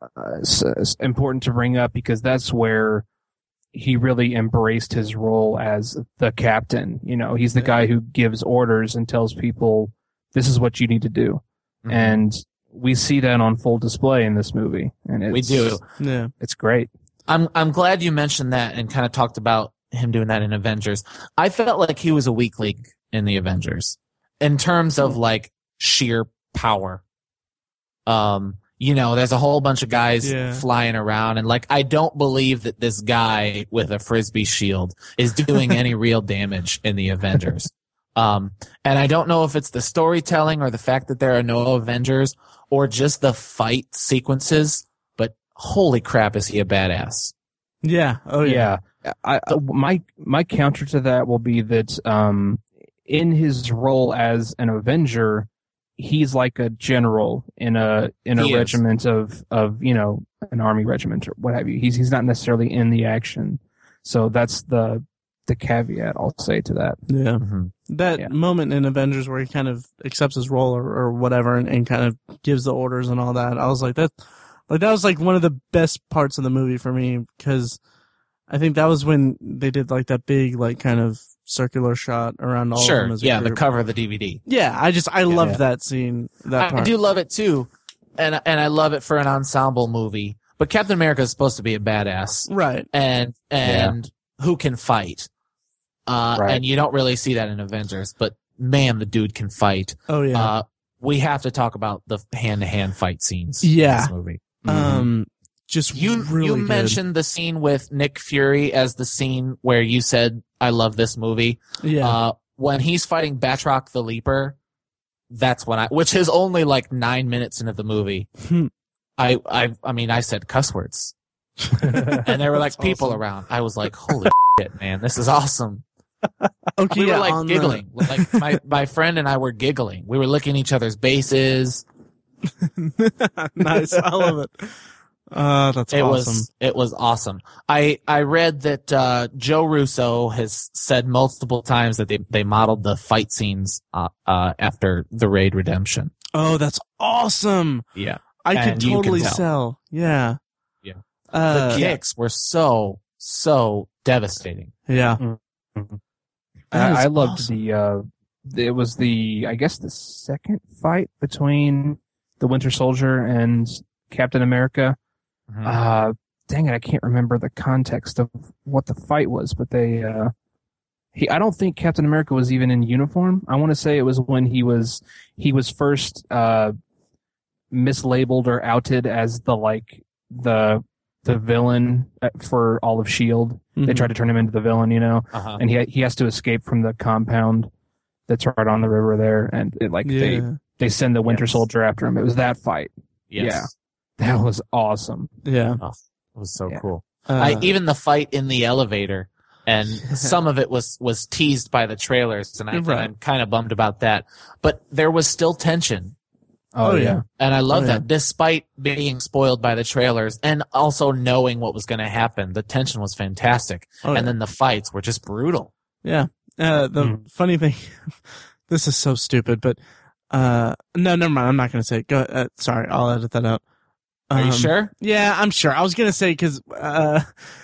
uh, s- s- important to bring up because that's where he really embraced his role as the captain. You know, he's the guy who gives orders and tells people this is what you need to do, Mhm. and we see that on full display in this movie. And it's, we do. Yeah. It's great. I'm I'm glad you mentioned that and kind of talked about him doing that in Avengers. I felt like he was a weak link in the Avengers in terms of like sheer power. Um, you know, there's a whole bunch of guys Yeah. flying around and like I don't believe that this guy with a frisbee shield is doing any real damage in the Avengers. Um, and I don't know if it's the storytelling or the fact that there are no Avengers or just the fight sequences, but holy crap is he a badass. Yeah. Oh yeah. yeah. I, I- my my counter to that will be that um, in his role as an Avenger, he's like a general in a in a He is. regiment of of you know an army regiment or what have you. He's he's not necessarily in the action, so that's the the caveat I'll say to that. Yeah. Mm-hmm. That Yeah. moment in Avengers where he kind of accepts his role or, or whatever and, and kind of gives the orders and all that. I was like that, like that was like one of the best parts of the movie for me because I think that was when they did like that big like kind of circular shot around all of Sure. them as a Yeah, the cover of the DVD. Yeah, I just I loved Yeah. that scene. That I part. do love it too. And and I love it for an ensemble movie. But Captain America is supposed to be a badass Right. and and who can fight. Uh Right. and you don't really see that in Avengers, but man, the dude can fight. Oh yeah. Uh we have to talk about the hand to hand fight scenes Yeah. in this movie. um, just You really you good. mentioned the scene with Nick Fury as the scene where you said I love this movie. yeah. Uh, when he's fighting Batroc the Leaper, that's when I, which is only like nine minutes into the movie. Hmm. I, I, I mean, I said cuss words and there were like people awesome. around. I was like, holy shit, man, this is awesome. Okay, We yeah, were like on the- giggling. Like my, my friend and I were giggling. We were licking each other's bases. nice. I love it. Uh, that's It awesome. was, it was awesome. I, I read that, uh, Joe Russo has said multiple times that they, they modeled the fight scenes, uh, uh, after the Raid Redemption. oh, that's awesome. Yeah. I could And you can totally tell. sell. Yeah. Yeah. Uh, the kicks were so so devastating. yeah. Mhm. I, I loved awesome. the uh it was the I guess the second fight between the Winter Soldier and Captain America. Mm-hmm. Uh dang it, I can't remember the context of what the fight was, but they uh he I don't think Captain America was even in uniform. I want to say it was when he was he was first uh mislabeled or outed as the like the the villain uh, for all of Shield. They Mhm. tried to turn him into the villain, you know uh-huh. and he he has to escape from the compound that's right on the river there, and it, like they Yeah. they send the Winter Yes. Soldier after him. It was that fight yes. that was awesome. Yeah. Oh, it was so Yeah. cool. Uh, I even the fight in the elevator and some of it was was teased by the trailers and I, Right. I'm kind of bummed about that. But there was still tension. Oh, Oh, yeah. yeah. And I love Oh, yeah. that despite being spoiled by the trailers and also knowing what was going to happen, the tension was fantastic. oh, yeah. And then the fights were just brutal. Yeah. Uh, the Mm. funny thing, this is so stupid, but Uh, no, never mind. I'm not gonna say. It. Go. Uh, sorry, I'll edit that out. Are you Um, sure? Yeah, I'm sure. I was gonna say because uh,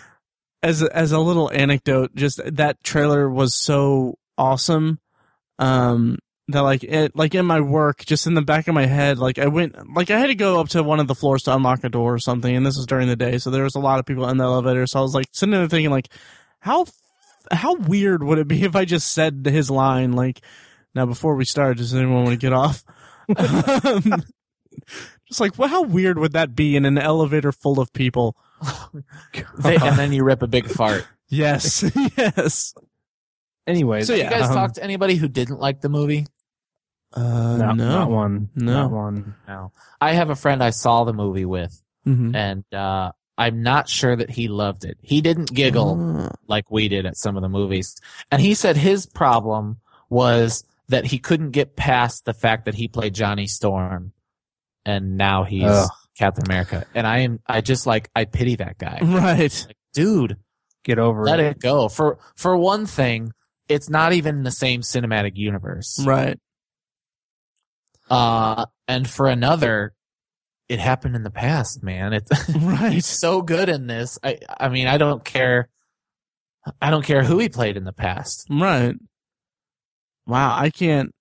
as a, as a little anecdote, just that trailer was so awesome. Um, that like it like in my work, just in the back of my head, like I went like I had to go up to one of the floors to unlock a door or something, and this was during the day, so there was a lot of people in the elevator. So I was like sitting there thinking like, how how weird would it be if I just said his line like, now before we start, does anyone want to get off? Um, just like, well, how weird would that be in an elevator full of people? They, and then you rip a big fart. Yes, yes. Anyways, So, yeah, you guys um, talk to anybody who didn't like the movie? Uh, no, no, not one. No. Not one. No. I have a friend I saw the movie with, Mhm. and uh, I'm not sure that he loved it. He didn't giggle Ah. like we did at some of the movies. And he said his problem was that he couldn't get past the fact that he played Johnny Storm and now he's Ugh. Captain America. And I am, I just like, I pity that guy. right. Like, dude, Get over let it. Let it go. For, for one thing, it's not even in the same cinematic universe. Right. Uh, and for another, it happened in the past, man. It's, Right. he's so good in this. I, I mean, I don't care. I don't care who he played in the past. Right. Wow, I can't.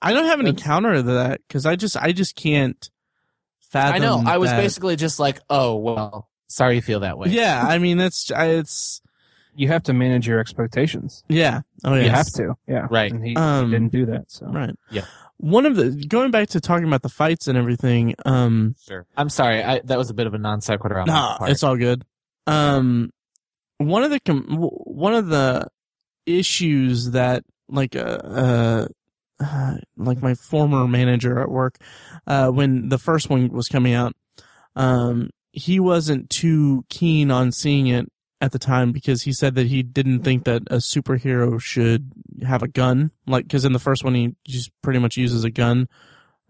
I don't have any That's- counter to that because I just, I just can't fathom. I know. I was that. basically just like, oh well, sorry you feel that way. Yeah, I mean, it's, it's, You have to manage your expectations. yeah. Oh yeah. You have to. Yeah. Right. And he, he Um, didn't do that. So Right. Yeah. One of the going back to talking about the fights and everything. Um, Sure. I'm sorry. I, that was a bit of a non sequitur on no, my part. it's all good. Um, one of the com- one of the issues that like uh, uh uh, like my former manager at work, uh, when the first one was coming out, um, he wasn't too keen on seeing it at the time because he said that he didn't think that a superhero should have a gun. Like, because in the first one he just pretty much uses a gun.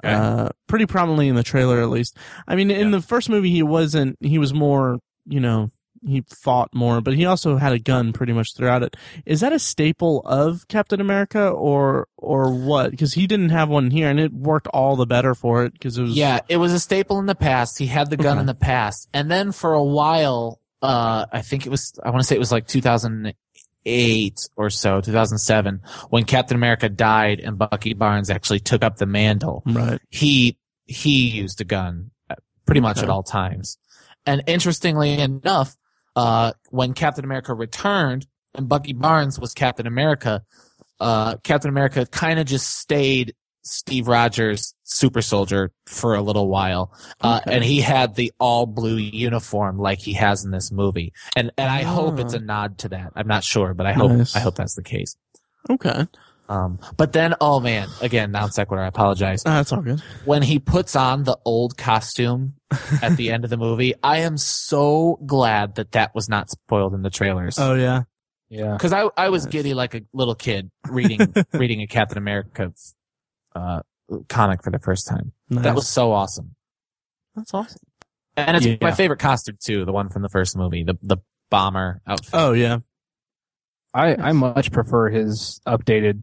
Okay. Uh, pretty prominently in the trailer, at least. I mean, in Yeah. the first movie, he wasn't. He was more, you know, he fought more, but he also had a gun pretty much throughout it. Is that a staple of Captain America, or or what? Because he didn't have one here, and it worked all the better for it because it was. Yeah, it was a staple in the past. He had the gun Okay. in the past. And then for a while, uh, I think it was, I want to say it was like 2008 or so, 2007, when Captain America died and Bucky Barnes actually took up the mantle. Right. He, he used a gun pretty much Okay. at all times. And interestingly enough, uh, when Captain America returned and Bucky Barnes was Captain America, uh, Captain America kind of just stayed Steve Rogers super soldier for a little while. Uh, Okay. and he had the all blue uniform like he has in this movie. And, and I hope it's a nod to that. I'm not sure, but I hope, Nice. I hope that's the case. Okay. Um, but then, oh man, again, non sequitur, I apologize. Uh, that's all good. When he puts on the old costume at the end of the movie, I am so glad that that was not spoiled in the trailers. Oh yeah. yeah. Cause I, I was Nice. giddy like a little kid reading, reading a Captain America, uh, comic for the first time. Nice. That was so awesome. that's awesome. And it's Yeah. my favorite costume too, the one from the first movie, the, the bomber outfit. Oh yeah. I, I much prefer his updated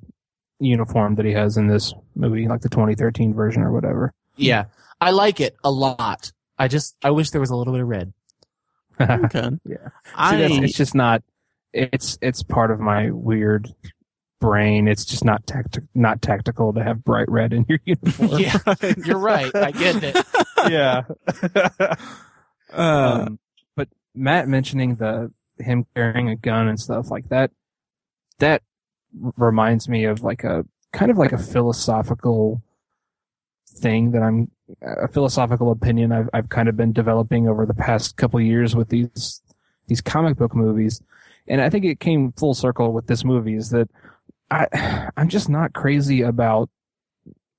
uniform that he has in this movie, like the 2013 version or whatever. Yeah. I like it a lot. I just, I wish there was a little bit of red. Okay. Yeah. I See, that's, it's just not. It's it's part of my weird brain. It's just not tacti- not tactical to have bright red in your uniform. Yeah. You're right. I get it. yeah. um, but Matt mentioning the him carrying a gun and stuff like that, that reminds me of like a kind of like a philosophical thing that I'm a philosophical opinion I've I've kind of been developing over the past couple years with these these comic book movies, and I think it came full circle with this movie is that I I'm just not crazy about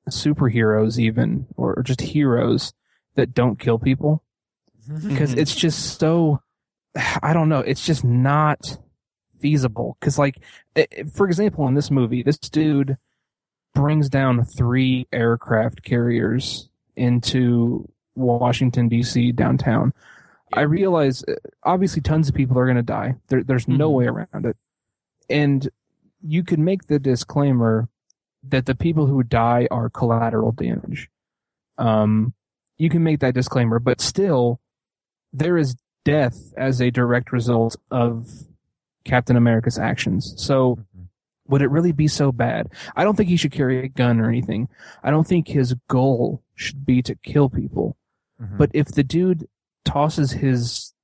superheroes even or, or just heroes that don't kill people because Mhm. it's just so I don't know. It's just not feasible. Because, like, i- i- for example, in this movie, this dude brings down three aircraft carriers into Washington D.C. downtown. I realize, uh, obviously, tons of people are going to die. There, there's no Mhm. way around it, and you could make the disclaimer that the people who die are collateral damage. Um, you can make that disclaimer, but still, there is death as a direct result of Captain America's actions. So, would it really be so bad? I don't think he should carry a gun or anything. I don't think his goal should be to kill people. Mhm. But if the dude tosses his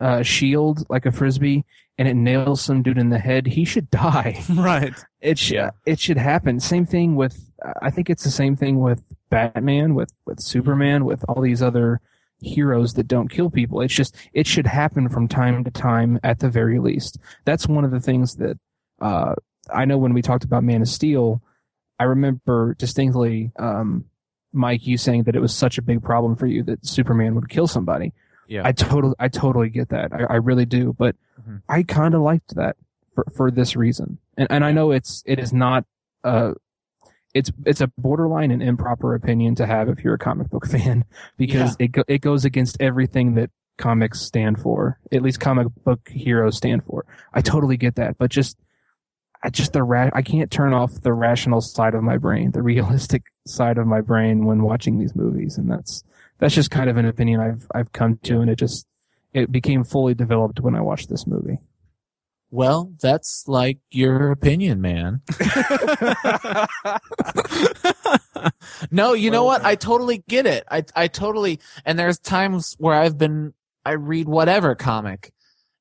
uh, shield like a frisbee and it nails some dude in the head, he should die. right. It should Yeah. it should happen. Same thing with I think it's the same thing with Batman, with with Superman, with all these other heroes that don't kill people. It's just it should happen from time to time at the very least. That's one of the things that uh, I know when we talked about Man of Steel, I remember distinctly um, Mike you saying that it was such a big problem for you that Superman would kill somebody. Yeah. I totally I totally get that. I, I really do, but Mhm. I kind of liked that for for this reason. And and I know it's it is not uh it's it's a borderline and improper opinion to have if you're a comic book fan because it go, it goes against everything that comics stand for. At least comic book heroes stand for. I totally get that, but just I just the ra- I can't turn off the rational side of my brain, the realistic side of my brain when watching these movies, and that's that's just kind of an opinion I've I've come to, and it just it became fully developed when I watched this movie. well, that's like your opinion, man. No, you know what? I uh, totally get it. I I totally and there's times where I've been I read whatever comic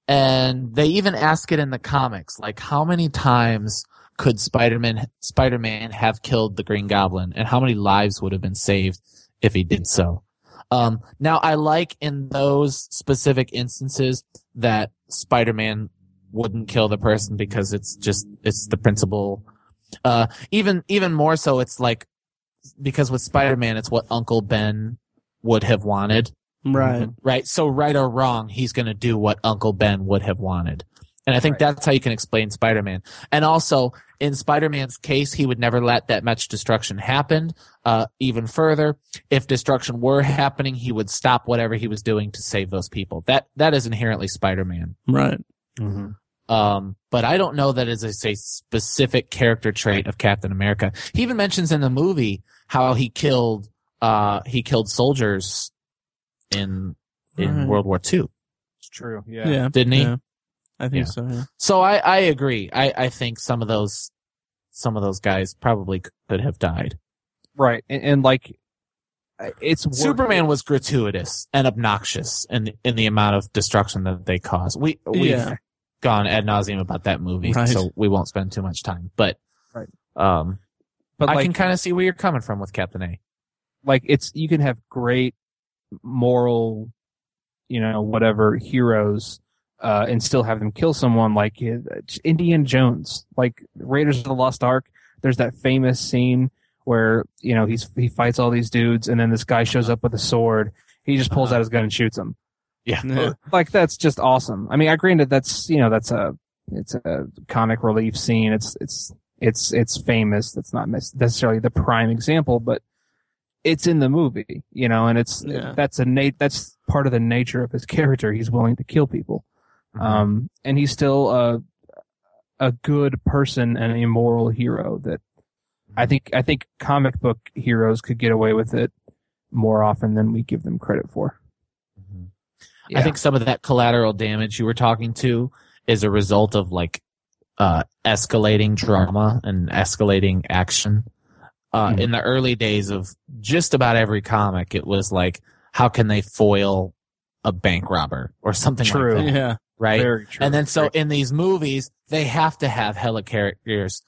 and they even ask it in the comics like how many times could Spider-Man Spider-Man have killed the Green Goblin and how many lives would have been saved if he did so. Um now I like in those specific instances that Spider-Man wouldn't kill the person because it's just it's the principle uh even even more so it's like because with Spider-Man, it's what Uncle Ben would have wanted, right. right? So right or wrong, he's going to do what Uncle Ben would have wanted. And I think Right. that's how you can explain Spider-Man. And also, in Spider-Man's case, he would never let that much destruction happen. Uh, even further, if destruction were happening, he would stop whatever he was doing to save those people. That, that is inherently Spider-Man. Right. Um, but I don't know that it's a, a specific character trait of Captain America. He even mentions in the movie how he killed, uh, he killed soldiers in, in Right. World War II. It's true. Yeah. Didn't he? Yeah. I think Yeah. so. Yeah. So I, I agree. I, I think some of those, some of those guys probably could have died. Right. And, and like, it's worth- Superman was gratuitous and obnoxious in, in the amount of destruction that they caused. We, we've Yeah. gone ad nauseum about that movie, Right. so we won't spend too much time, but, Right. um, but I like, can kind of see where you're coming from with Captain A. like it's you can have great moral, you know, whatever heroes, uh, and still have them kill someone like uh, Indiana Jones, like Raiders of the Lost Ark. There's that famous scene where you know he's he fights all these dudes, and then this guy shows up with a sword. He just pulls out his gun and shoots him. Yeah. Yeah. Like that's just awesome. I mean, I granted that's you know that's a it's a comic relief scene. It's it's it's it's famous. That's not necessarily the prime example, but it's in the movie, you know, and it's Yeah. that's a nat- that's part of the nature of his character. He's willing to kill people, Mm-hmm. um, and he's still a a good person and a moral hero. That I think I think comic book heroes could get away with it more often than we give them credit for. Mhm. Yeah. I think some of that collateral damage you were talking to is a result of like uh, escalating drama and escalating action. Uh, Mhm. In the early days of just about every comic, it was like, how can they foil a bank robber or something True. like that, Yeah. Right? Very true. And then so Very- in these movies, they have to have helicarriers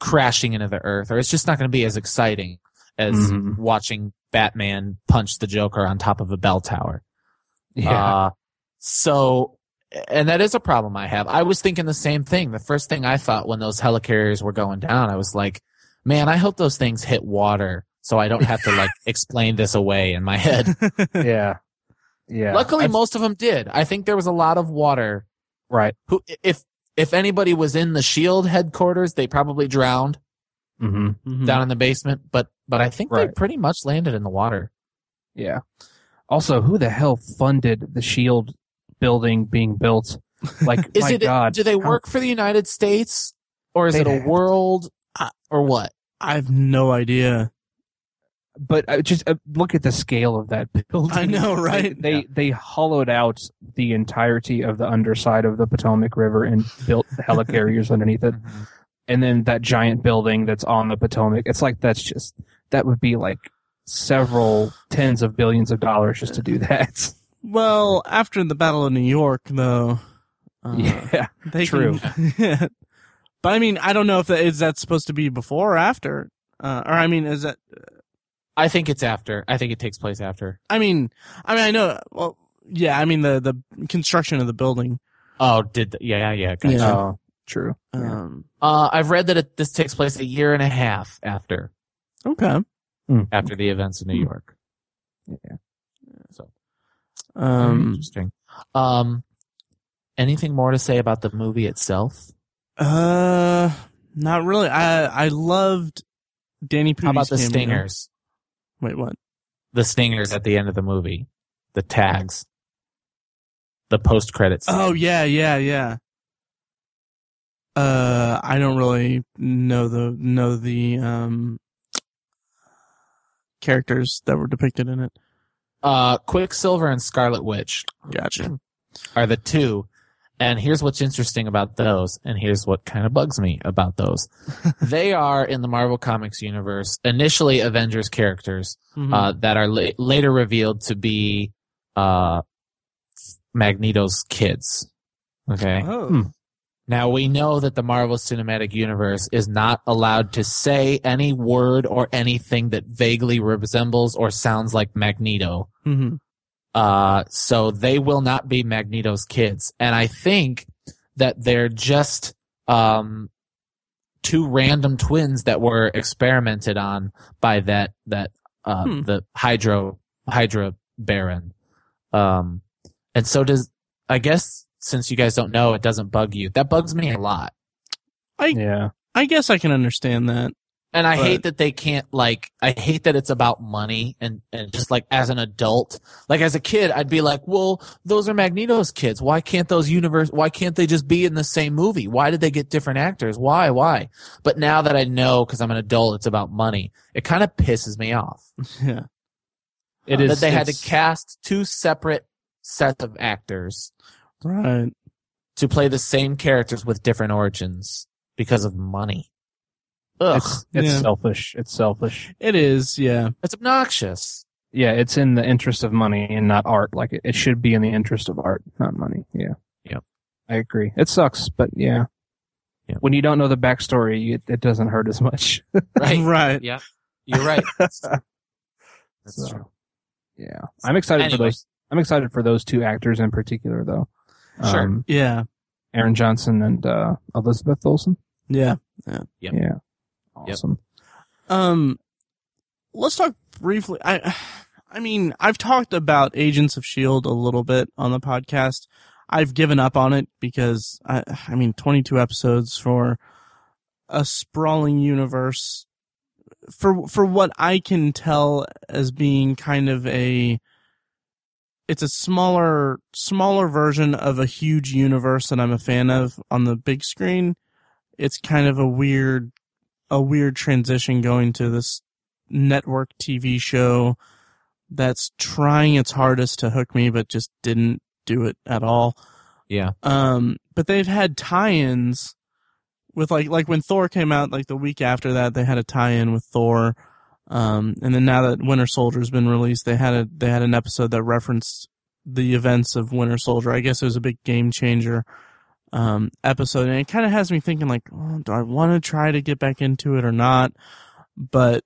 crashing into the earth, or it's just not going to be as exciting as Mhm. watching Batman punch the Joker on top of a bell tower. yeah, Uh, so, and that is a problem I have. I was thinking the same thing. The first thing I thought when those helicarriers were going down, I was like, man, I hope those things hit water so I don't have to like explain this away in my head. yeah, yeah. Luckily, I've- most of them did. I think there was a lot of water. right. Who, if, if anybody was in the shield headquarters, they probably drowned hmm Mhm. down in the basement, but, but I think they pretty much landed in the water. Yeah. Also, who the hell funded the Shield building being built? Like, Is my it, God, do they how- work for the United States or is it a world uh, or what? I have no idea. But uh, just uh, look at the scale of that building. I know, right? They they, they hollowed out the entirety of the underside of the Potomac River and built helicarriers underneath it. Mhm. and then that giant building that's on the Potomac. It's like that's just that would be like several tens of billions of dollars just to do that. Well, after the Battle of New York, though, uh, yeah, they true. Can, but I mean, I don't know if that is that supposed to be before or after, uh, or I mean, is that? I think it's after. I think it takes place after. I mean, I mean, I know. Well, yeah, I mean the the construction of the building. Oh, did the, yeah, yeah, gotcha. Yeah. Oh, true. Um, Uh, I've read that it, this takes place a year and a half after okay. after the events in New York. Yeah. So Hmm. Um. interesting. Um, anything more to say about the movie itself? Uh. Not really. I I loved Danny Pudi's How about the cameo. stingers? Wait, what? The stingers at the end of the movie, the tags, the post credits. Oh yeah, yeah, yeah. Uh, I don't really know the know the um characters that were depicted in it. Uh, Quicksilver and Scarlet Witch Gotcha. are the two. And here's what's interesting about those, and here's what kind of bugs me about those. they are in the Marvel Comics universe, initially Avengers characters, Mhm. uh, that are la- later revealed to be, uh, Magneto's kids. Okay. oh. Hmm. Now we know that the Marvel Cinematic Universe is not allowed to say any word or anything that vaguely resembles or sounds like Magneto. hmm Uh, so they will not be Magneto's kids. And I think that they're just, um, two random twins that were experimented on by that, that, uh, Hmm. the Hydro, Hydra Baron. Um, and so does, I guess, since you guys don't know, it doesn't bug you. That bugs me a lot. I Yeah. I guess I can understand that. And I But- hate that they can't like I hate that it's about money and and just like as an adult, like as a kid I'd be like, "Well, those are Magneto's kids. Why can't those universe why can't they just be in the same movie? Why did they get different actors? Why? Why?" But now that I know cuz I'm an adult it's about money, it kind of pisses me off. Yeah. It Uh, is that they had to cast two separate sets of actors Right. to play the same characters with different origins because of money. Ugh, It's, it's Yeah. selfish. It's selfish. It is. Yeah. it's obnoxious. Yeah, it's in the interest of money and not art. Like it, it should be in the interest of art, not money. Yeah. Yep. I agree. It sucks, but yeah. Yep. When you don't know the backstory, it, it doesn't hurt as much. Right. Right. Yeah, you're right. That's, that's So, true. Yeah. I'm excited for those. I'm excited for those two actors in particular, though. Sure. Um, Yeah. Aaron Johnson and uh, Elizabeth Olsen. Yeah. Yep. Yeah. Yep. Awesome. Um, let's talk briefly. I, I mean, I've talked about Agents of Shield a little bit on the podcast. I've given up on it because I, I mean, 22 episodes for a sprawling universe for for what I can tell as being kind of a it's a smaller smaller version of a huge universe that I'm a fan of on the big screen. It's kind of a weird a weird transition going to this network TV show that's trying its hardest to hook me but just didn't do it at all. Yeah. Um, but they've had tie-ins with like like when Thor came out, like the week after that, they had a tie-in with Thor. Um, and then now that Winter Soldier's been released, they had a they had an episode that referenced the events of Winter Soldier. I guess it was a big game changer um, episode, and it kind of has me thinking like, oh, do I want to try to get back into it or not? But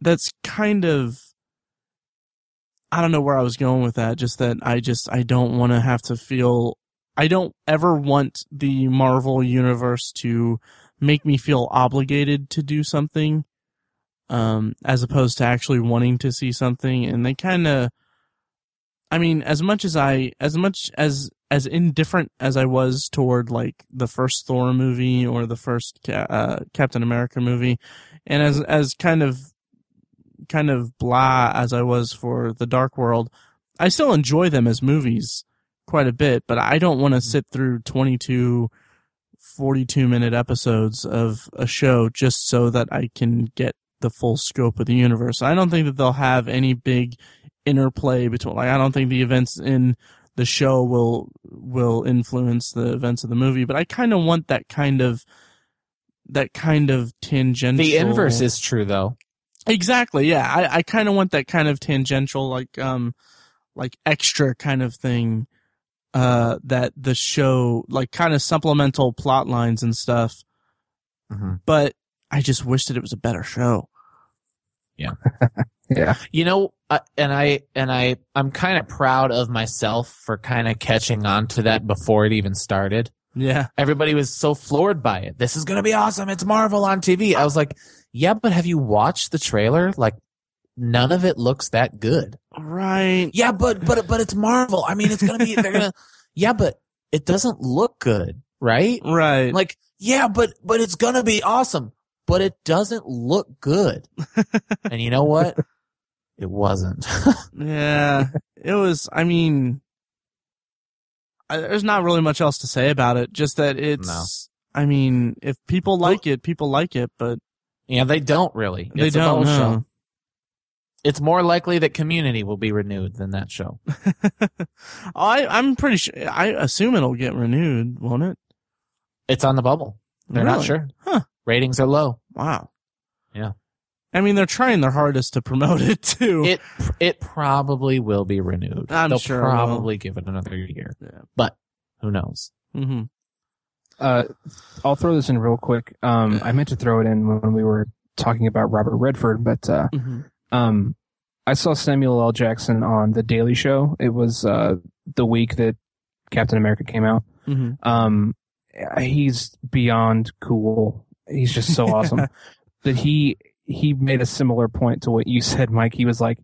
that's kind of I don't know where I was going with that. Just that I just I don't want to have to feel. I don't ever want the Marvel universe to make me feel obligated to do something, um, as opposed to actually wanting to see something. And they kind of, I mean, as much as I, as much as as indifferent as I was toward like the first Thor movie or the first Ca- uh, Captain America movie, and as as kind of kind of blah as I was for the Dark World, I still enjoy them as movies quite a bit, but I don't want to sit through 22 42 minute episodes of a show just so that I can get the full scope of the universe. I don't think that they'll have any big interplay between like I don't think the events in the show will will influence the events of the movie, but I kind of want that kind of that kind of tangential The inverse is true though. Exactly. Yeah. I, I kind of want that kind of tangential, like, um, like extra kind of thing, uh, that the show, like kind of supplemental plot lines and stuff. Mhm. But I just wish that it was a better show. Yeah. yeah. You know, uh, and I and I I'm kind of proud of myself for kind of catching on to that before it even started. Yeah. Everybody was so floored by it. This is going to be awesome. It's Marvel on TV. I was like, yeah, but have you watched the trailer? Like none of it looks that good. Right. Yeah, but but but it's Marvel. I mean, it's going to be they're going to Yeah, but it doesn't look good, right? Right. Like, yeah, but but it's going to be awesome, but it doesn't look good. and you know what? It wasn't. yeah. It was, I mean, I, there's not really much else to say about it. Just that it's, I mean, if people like it, people like it, but yeah, they don't really. they It's don't show. It's more likely that Community will be renewed than that show. I I'm pretty sure. I assume it'll get renewed, won't it? It's on the bubble. They're not sure. Huh. Ratings are low. Wow. Yeah. I mean, they're trying their hardest to promote it too. It it probably will be renewed. I'm They'll sure it will. probably give it another year. Yeah. But who knows? hmm Uh, I'll throw this in real quick. Um, I meant to throw it in when we were talking about Robert Redford, but uh, hmm um, I saw Samuel L. Jackson on The Daily Show. It was uh, the week that Captain America came out. hmm Um, he's beyond cool. He's just so awesome that he he made a similar point to what you said, Mike. He was like,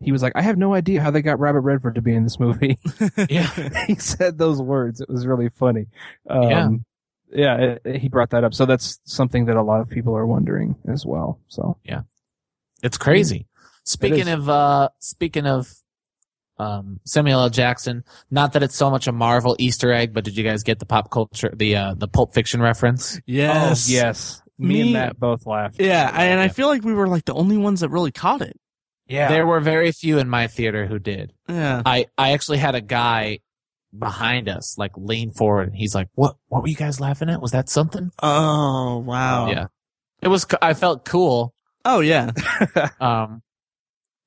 he was like, I have no idea how they got Robert Redford to be in this movie. Yeah. he said those words. It was really funny. Um, yeah. it, it- he brought that up. So that's something that a lot of people are wondering as well. So yeah, It's crazy. Speaking is. of uh speaking of um Samuel L. Jackson, not that it's so much a Marvel Easter egg, but did you guys get the pop culture the uh the Pulp Fiction reference? Yes. Oh, yes. Me, Me- and Matt both laughed. Yeah, I, and I feel like we were like the only ones that really caught it. yeah. There were very few in my theater who did. Yeah. I I actually had a guy behind us like lean forward and he's like, "What what were you guys laughing at? Was that something?" Oh wow. Yeah. It was I felt cool. Oh yeah. Um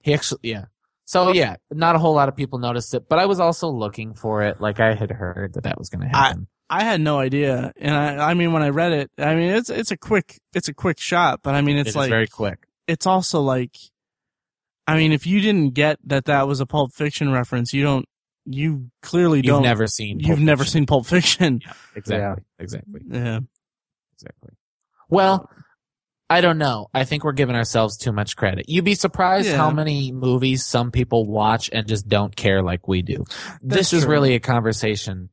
he actually yeah. So yeah, not a whole lot of people noticed it, but I was also looking for it. Like I had heard that that was going to happen. I had no idea, and I I mean when I read it, I mean it's it's a quick it's a quick shot, but I mean it's It is like very quick. it's also like, I mean if you didn't get that that was a Pulp Fiction reference, you don't you clearly You've don't never seen. you've Pulp never seen Pulp Fiction. Yeah, Exactly. Exactly. Yeah. Exactly. Well, I don't know. I think we're giving ourselves too much credit. You'd be surprised Yeah. how many movies some people watch and just don't care like we do. this That's is really a conversation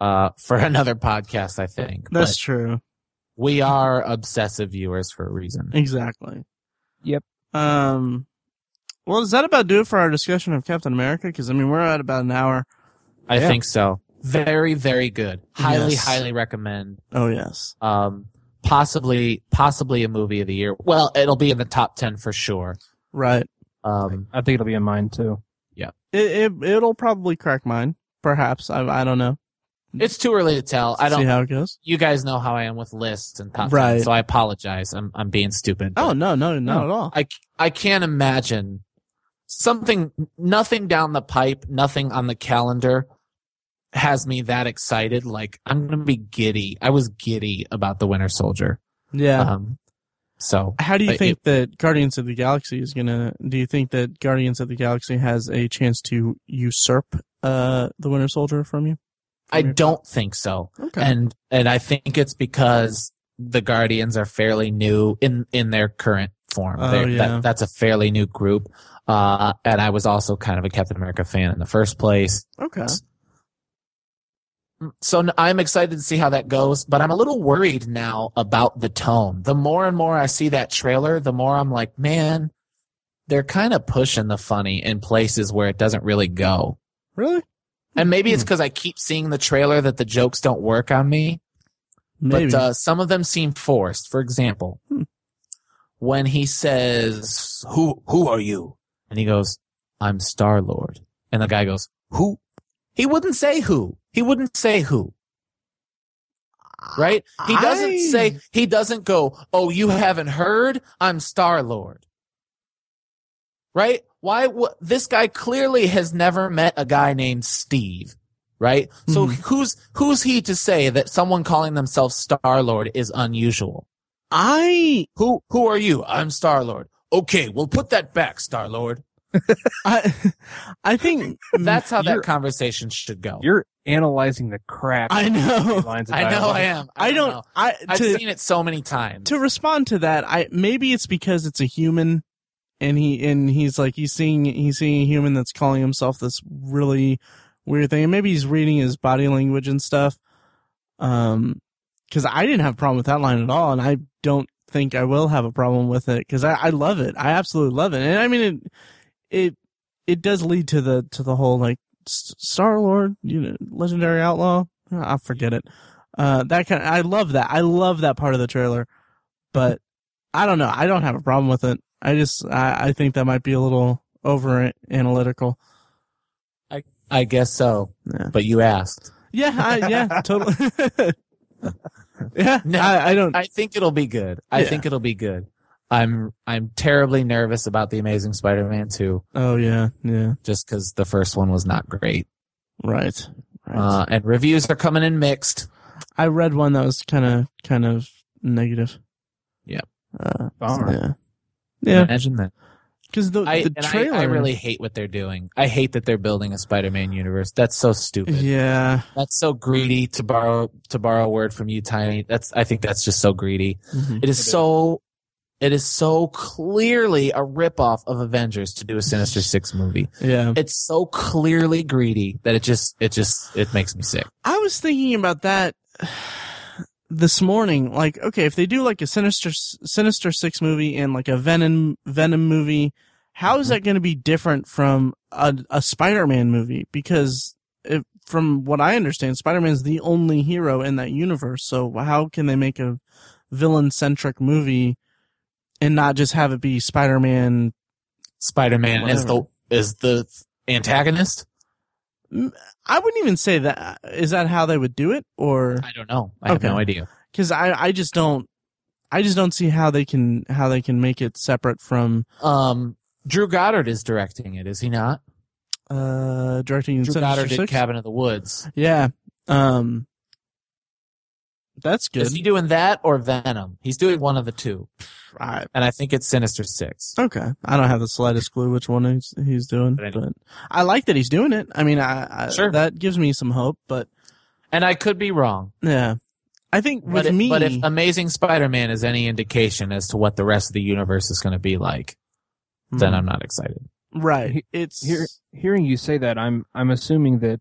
uh, for another podcast, I think. That's But true. we are obsessive viewers for a reason. Exactly. Yep. Um. Well, does that about do it for our discussion of Captain America? Because I mean, we're at about an hour. I Yeah. think so. Very, very good. Highly, Yes. highly recommend. Oh yes. Um, possibly, possibly a movie of the year. Well, it'll be in the top ten for sure. Right. Um, I think it'll be in mine too. Yeah. It, it it'll probably crack mine. Perhaps. I I don't know. It's too early to tell. I don't. See how it goes. You guys know how I am with lists and top Right. 10, so I apologize. I'm I'm being stupid. Oh no no not No. at all. I I can't imagine something. Nothing down the pipe. Nothing on the calendar has me that excited. Like I'm gonna be giddy. I was giddy about the Winter Soldier. Yeah. Um, so How do you But think that Guardians of the Galaxy is gonna? Do you think that Guardians of the Galaxy has a chance to usurp uh the Winter Soldier from you? I don't think so. Okay. and and I think it's because the Guardians are fairly new in in their current form. Oh, They're- yeah. that, that's a fairly new group. Uh, and I was also kind of a Captain America fan in the first place. okay. So I'm excited to see how that goes, but I'm a little worried now about the tone. The more and more I see that trailer, the more I'm like, man, they're kind of pushing the funny in places where it doesn't really go. Really? And maybe it's Hmm. because I keep seeing the trailer that the jokes don't work on me. Maybe. but uh, some of them seem forced. For example, Hmm. when he says, "Who who are you?" and he goes, "I'm Star Lord," and the guy goes, "Who?" He wouldn't say who. He wouldn't say who. Right? He doesn't I- say. He doesn't go. Oh, you haven't heard? I'm Star Lord. Right? Why? Wh- this guy clearly has never met a guy named Steve. Right? So Mhm. who's who's he to say that someone calling themselves Star Lord is unusual? I, Who who are you? I'm Star Lord. Okay, we'll put that back, Star Lord. I, I think That's how that conversation should go. You're analyzing the crap. I know. I know. I am. I don't. know. I I've seen it so many times. to respond to that. I maybe it's because it's a human, and he and he's like he's seeing he's seeing a human that's calling himself this really weird thing. And maybe he's reading his body language and stuff. Um, because I didn't have a problem with that line at all, and I don't think I will have a problem with it because I, I love it. I absolutely love it, and I mean it. It it does lead to the to the whole like Star Lord, you know, legendary outlaw. I forget it. Uh, that kind. Of, I love that. I love that part of the trailer, but I don't know. I don't have a problem with it. I just I, I think that might be a little over analytical. I I guess so. Yeah. But you asked. Yeah. I, yeah. totally. yeah. No, I, I don't. I think it'll be good. I Yeah. think it'll be good. I'm I'm terribly nervous about the Amazing Spider-Man 2 oh yeah. Yeah. just because the first one was not great. Right. Right. Uh, and reviews are coming in mixed. I read one that was kind of kind of negative. Yep. Uh, Bummer. yeah. Yeah. Imagine that. Because the I, the and I, trailer. I really hate what they're doing. I hate that they're building a Spider-Man universe. That's so stupid. Yeah. That's so greedy to borrow to borrow a word from you, Tiny. That's I think that's just so greedy. Mhm. It is It is. so it is so clearly a ripoff of Avengers to do a Sinister Six movie. Yeah. It's so clearly greedy that it just it just it makes me sick. I was thinking about that this morning. Like, okay, if they do like a Sinister Sinister Six movie and like a Venom Venom movie, how is that mm-hmm. going to be different from a, a Spider-Man movie? Because if, from what I understand, Spider-Man is the only hero in that universe. So how can they make a villain-centric movie and not just have it be Spider-Man? Spider-Man is the is the antagonist. I wouldn't even say that. Is that how they would do it, or? I don't know. I have no idea. because I, I just don't I just don't see how they can how they can make it separate from Um, Drew Goddard is directing it, is he not? uh directing Drew Sinister Goddard did Six. Cabin of the Woods. Yeah, um, that's good. Is he doing that or Venom? He's doing one of the two, Right. and I think it's Sinister Six. okay, I don't have the slightest clue which one he's he's doing, But but. I like that he's doing it. I mean, I, I Sure. that gives me some hope. But And I could be wrong. yeah, I think with But, it- me, but if Amazing Spider-Man is any indication as to what the rest of the universe is going to be like, then Mhm. I'm not excited. right. It's Hear, hearing you say that, I'm I'm assuming that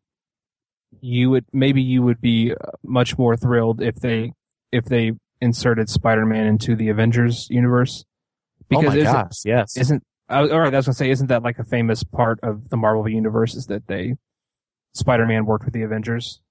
you would maybe you would be uh, much more thrilled if they if they inserted Spider-Man into the Avengers universe. oh my gosh, yes. isn't all right? I was gonna say, isn't that like a famous part of the Marvel universe? Is that they Spider-Man worked with the Avengers?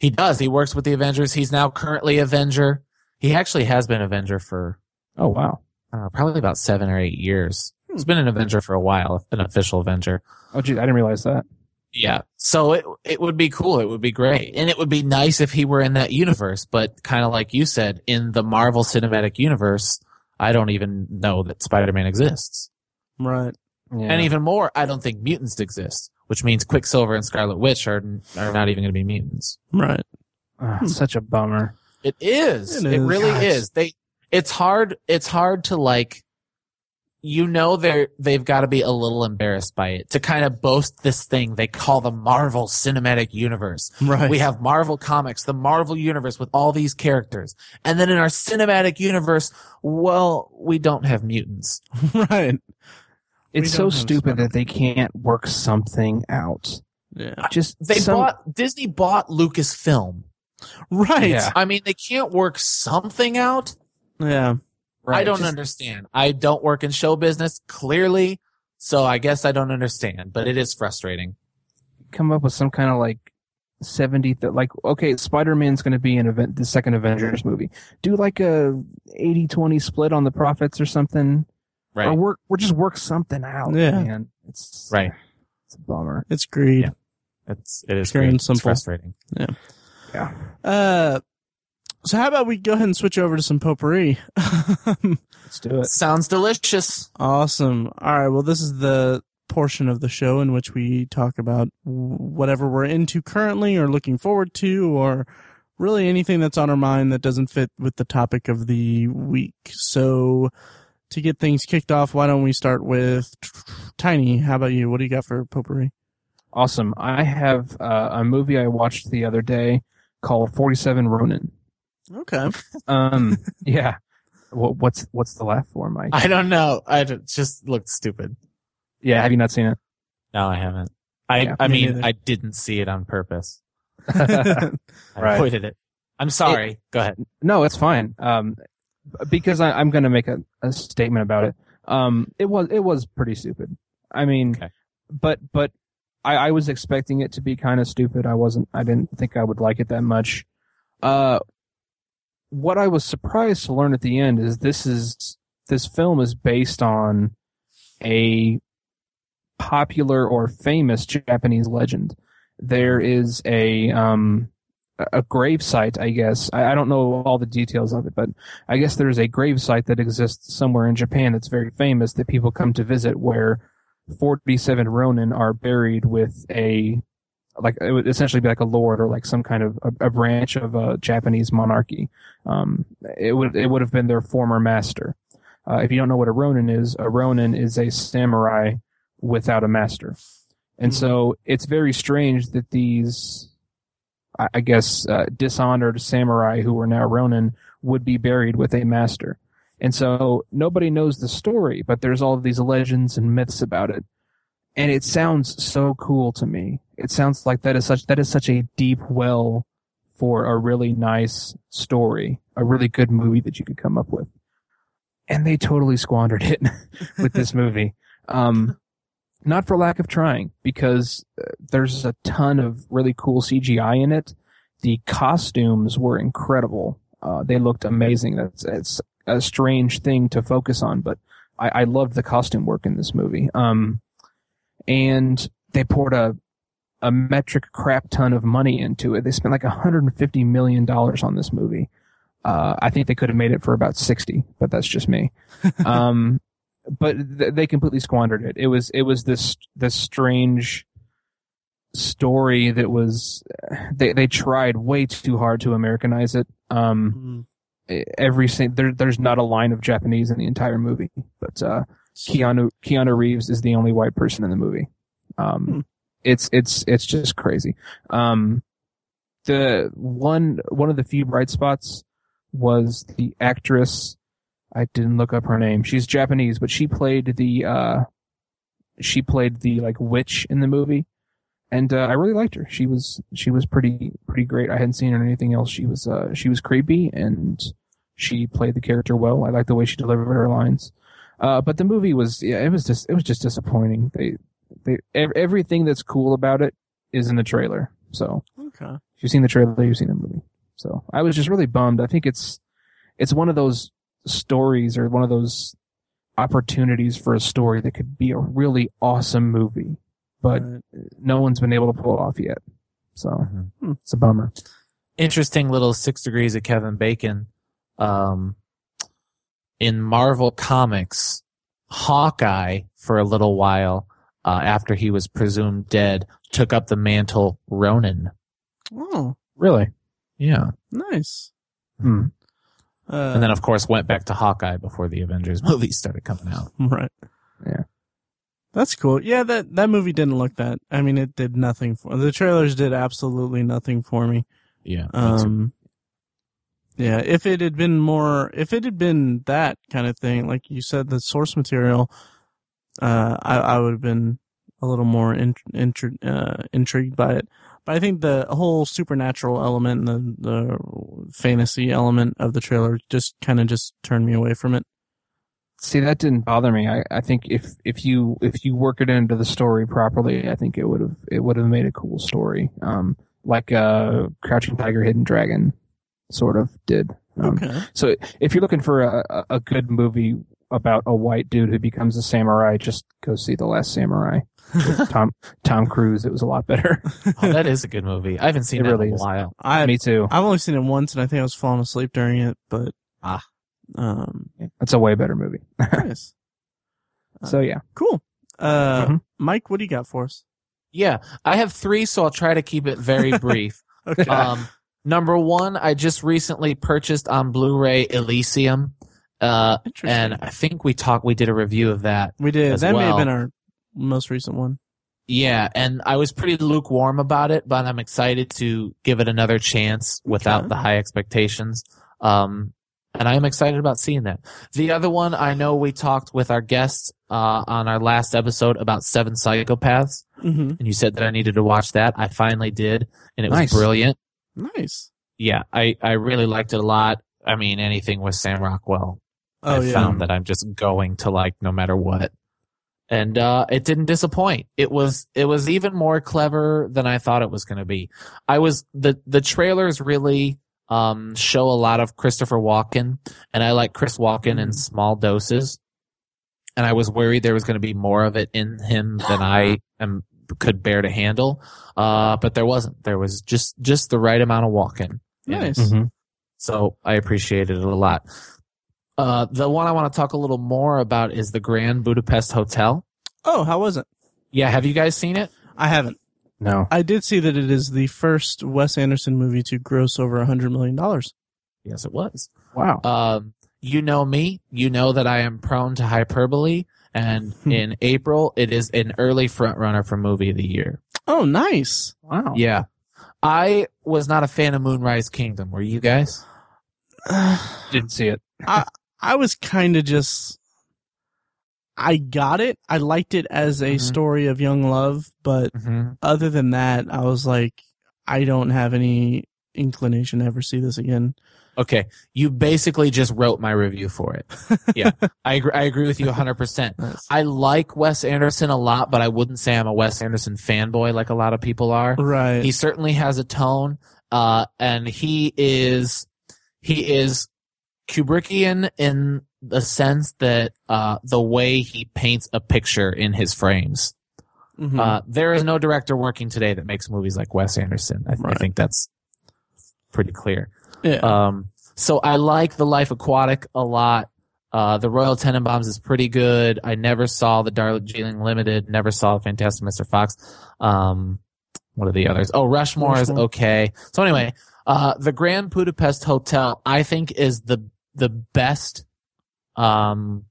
He does. He works with the Avengers. He's now currently Avenger. He actually has been Avenger for Oh wow! I don't know, probably about seven or eight years. Hmm. He's been an Avenger for a while, an official Avenger. Oh gee, I didn't realize that. Yeah. So it it would be cool. It would be great. And it would be nice if he were in that universe, but kind of like you said, in the Marvel Cinematic Universe, I don't even know that Spider-Man exists. right. Yeah. And even more, I don't think mutants exist, which means Quicksilver and Scarlet Witch are are not even going to be mutants. Right. Ah, such a bummer. It is. It It, is. really God. is. They. It's hard. It's hard to like. You know they're they've got to be a little embarrassed by it to kind of boast this thing they call the Marvel Cinematic Universe. Right. We have Marvel Comics, the Marvel Universe with all these characters, and then in our cinematic universe, well, we don't have mutants. right. It's so stupid Spider- that they can't work something out. Yeah. Just They some- bought Disney bought Lucasfilm. Right. Yeah. I mean, they can't work something out. Yeah. I don't just- understand. I don't work in show business, clearly, so I guess I don't understand, but it is frustrating. come up with some kind of like 70 th- like okay spider-man's going to be in event the second avengers movie do like a 80-20 split on the profits or something Right. or work or just work something out Yeah. man it's Right. it's a bummer It's greed. Yeah. It's it is Pure great. and It's frustrating. Yeah. Yeah Uh, so how about we go ahead and switch over to some potpourri? let's do it Sounds delicious. awesome. All right. Well, this is the portion of the show in which we talk about whatever we're into currently or looking forward to or really anything that's on our mind that doesn't fit with the topic of the week. So to get things kicked off, why don't we start with Tiny? How about you? What do you got for potpourri? awesome i have uh, a movie i watched the other day called 47 ronin Okay. um yeah what, what's what's the laugh for mike I don't know. I d- just looked stupid. yeah have you not seen it No, I haven't. I Yeah, I me mean, neither. I didn't see it on purpose. Right. I avoided it. I'm sorry. Go ahead. No, it's fine. Um, because I, I'm going to make a, a statement about it. Um, it was it was pretty stupid. I mean, Okay. but but I, I was expecting it to be kind of stupid. I wasn't. I didn't think I would like it that much. Uh, what I was surprised to learn at the end is this is this film is based on a popular or famous Japanese legend. There is a um a- grave site, I guess. I, I don't know all the details of it, but I guess there's a grave site that exists somewhere in Japan that's very famous that people come to visit where 47 Ronin are buried with a like it would essentially be like a lord or like some kind of a, a branch of a Japanese monarchy. Um, it would it would have been their former master. Uh, if you don't know what a Ronin is, a Ronin is a samurai without a master, and Mhm. so it's very strange that these, I I guess, uh, dishonored samurai who were now Ronin would be buried with a master. And so nobody knows the story, but there's all of these legends and myths about it. And it sounds so cool to me. It sounds like that is such that is such a deep well for a really nice story, a really good movie that you could come up with. And they totally squandered it with this movie. Um, not for lack of trying, because uh, there's a ton of really cool CGI in it. The costumes were incredible. Uh, they looked amazing. That's it's a strange thing to focus on, but I, I loved the costume work in this movie. Um, and they poured a a metric crap ton of money into it. They spent like 150 million dollars on this movie. Uh, I think they could have made it for about 60, but that's just me. um, but th- they completely squandered it. It was it was this this strange story that was they they tried way too hard to Americanize it. Um, Mm. every sing- there there's not a line of Japanese in the entire movie, but uh, Keanu Keanu Reeves is the only white person in the movie. Um, Hmm. it's it's it's just crazy. Um, the one one of the few bright spots was the actress. I didn't look up her name. She's Japanese, but she played the uh, she played the like witch in the movie, and uh, I really liked her. She was she was pretty pretty great. I hadn't seen her in anything else. She was uh, she was creepy and she played the character well. I liked the way she delivered her lines. Uh, but the movie was yeah, it was just it was just disappointing. They they ev- everything that's cool about it is in the trailer. So Okay. if you've seen the trailer, you've seen the movie. So I was just really bummed. I think it's it's one of those stories or one of those opportunities for a story that could be a really awesome movie, but Right. no one's been able to pull it off yet. So Mhm. it's a bummer. Interesting little six degrees of Kevin Bacon. Um, in Marvel Comics, Hawkeye, for a little while, uh, after he was presumed dead, took up the mantle Ronin. Oh, Really? Yeah. nice. Hmm. Uh, And then, of course, went back to Hawkeye before the Avengers movies started coming out. right. Yeah. That's cool. Yeah, that that movie didn't look that. I mean, it did nothing for the trailers. Did absolutely nothing for me. Yeah. me. Um, yeah, if it had been more, if it had been that kind of thing, like you said, the source material, uh, I, I would have been a little more in, uh, intrigued by it. But I think the whole supernatural element and the, the fantasy element of the trailer just kind of just turned me away from it. See, that didn't bother me. I, I think if, if you if you work it into the story properly, I think it would have it would have made a cool story. Um, like uh, Crouching Tiger, Hidden Dragon, sort of did. Um, Okay. So if you're looking for a, a- a good movie about a white dude who becomes a samurai, just go see The Last Samurai. With Tom Tom Cruise. It was a lot better. Oh, that is a good movie. I haven't seen It that really in a while. I Me too. I've only seen it once, and I think I was falling asleep during it. But Ah. um, It's a way better movie. nice, so yeah. cool. Uh, Mhm. Mike, what do you got for us? Yeah, I have three, so I'll try to keep it very brief. Okay. um, number one, I just recently purchased on Blu-ray Elysium, uh, and I think we talked, we did a review of that. we did. as That may have been our most recent one. Yeah, and I was pretty lukewarm about it, but I'm excited to give it another chance without Okay. the high expectations. Um, and I am excited about seeing that. The other one, I know we talked with our guests uh, on our last episode about Seven Psychopaths, Mm-hmm. and you said that I needed to watch that. I finally did, and it was brilliant. Nice. Yeah, I, I really liked it a lot. I mean, anything with Sam Rockwell, Oh I yeah. found that I'm just going to like no matter what. And uh it didn't disappoint. It was it was even more clever than I thought it was going to be. I was the the trailers really um show a lot of Christopher Walken and I like Chris Walken in Mhm. small doses. And I was worried there was going to be more of it in him than I am could bear to handle. Uh but there wasn't. There was just just the right amount of Walken. in it. Nice. Mhm. So I appreciated it a lot. Uh, the one I want to talk a little more about is the Grand Budapest Hotel. Oh, how was it? Yeah, have you guys seen it? I haven't. No. I did see that it is the first Wes Anderson movie to gross over a hundred million dollars. Yes, it was. Wow. Um, you know me. You know that I am prone to hyperbole. And Hmm. in April, it is an early front runner for movie of the year. Oh, nice. wow. Yeah. I was not a fan of Moonrise Kingdom. Were you guys? Didn't see it. I I was kind of just. I got it. I liked it as a Mhm. story of young love, but Mm-hmm. other than that, I was like, I don't have any inclination to ever see this again. Okay. You basically just wrote my review for it. Yeah. I agree, I agree with you 100%. Nice. I like Wes Anderson a lot, but I wouldn't say I'm a Wes Anderson fanboy like a lot of people are. Right. He certainly has a tone, uh, and he is he is Kubrickian in the sense that uh, the way he paints a picture in his frames. Mhm. Uh, there is no director working today that makes movies like Wes Anderson. I, I Right. think that's pretty clear. Yeah. Um, so I like The Life Aquatic a lot. Uh, the Royal Tenenbaums is pretty good. I never saw the Darjeeling Limited. Never saw Fantastic Mr. Fox. Um, what are the others? Oh, Rushmore, is okay. So anyway, uh, the Grand Budapest Hotel, I think is the, the best, um,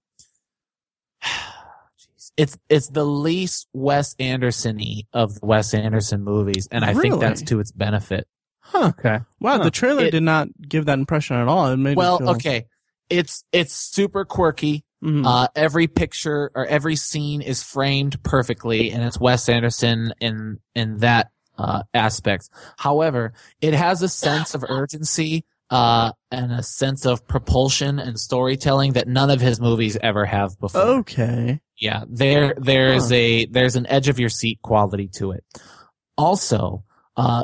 jeez. it's, it's the least Wes Anderson-y of the Wes Anderson movies. And I think that's to its benefit. Huh. Okay. Wow. Huh. The trailer It- did not give that impression at all. It made Well, feel, okay. It's it's super quirky. Mhm. Uh, every picture or every scene is framed perfectly, and it's Wes Anderson in in that uh, aspect. However, it has a sense of urgency uh, and a sense of propulsion and storytelling that none of his movies ever have before. okay. Yeah, there there's Huh. a there's an edge of your seat quality to it. Also, uh,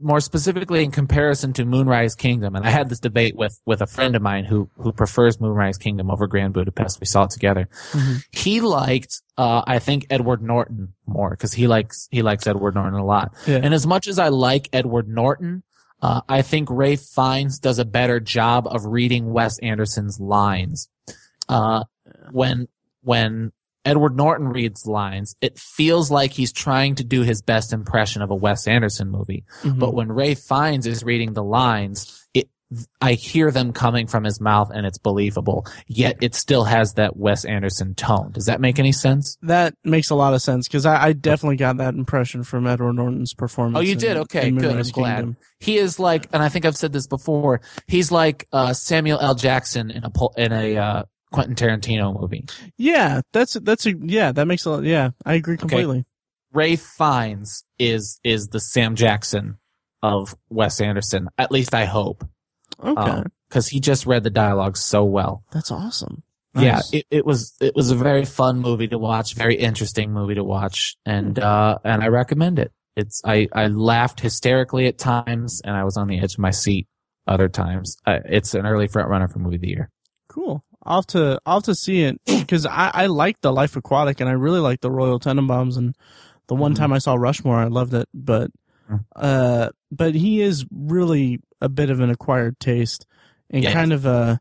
more specifically in comparison to Moonrise Kingdom, and I had this debate with with a friend of mine who who prefers Moonrise Kingdom over Grand Budapest. We saw it together. Mhm. He liked, uh, I think Edward Norton more because he likes he likes Edward Norton a lot. Yeah. And as much as I like Edward Norton, uh, I think Ralph Fiennes does a better job of reading Wes Anderson's lines. Uh, when when Edward Norton reads lines, it feels like he's trying to do his best impression of a Wes Anderson movie. Mhm. But when Ralph Fiennes is reading the lines, it I hear them coming from his mouth and it's believable. Yet it still has that Wes Anderson tone. Does that make any sense? that makes a lot of sense because I, I definitely got that impression from Edward Norton's performance. Oh, you in- did? Okay, good. I'm glad. Kingdom. He is like, and I think I've said this before. He's like uh, Samuel L. Jackson in a in a uh, Quentin Tarantino movie. Yeah, that's that's a yeah. That makes a lot. Yeah, I agree completely. Ralph Fiennes is is the Sam Jackson of Wes Anderson. At least I hope, Okay, because he just read the dialogue so well. that's awesome. Yeah, it, it was it was a very fun movie to watch, very interesting movie to watch, and uh and I recommend it. It's I I laughed hysterically at times, and I was on the edge of my seat other times. Uh, it's an early front runner for movie of the year. Cool. I'll have to I'll have to see it because I I like the Life Aquatic and I really like the Royal Tenenbaums and the one Mhm. time I saw Rushmore I loved it but Mhm. uh but he is really a bit of an acquired taste and Yes. kind of a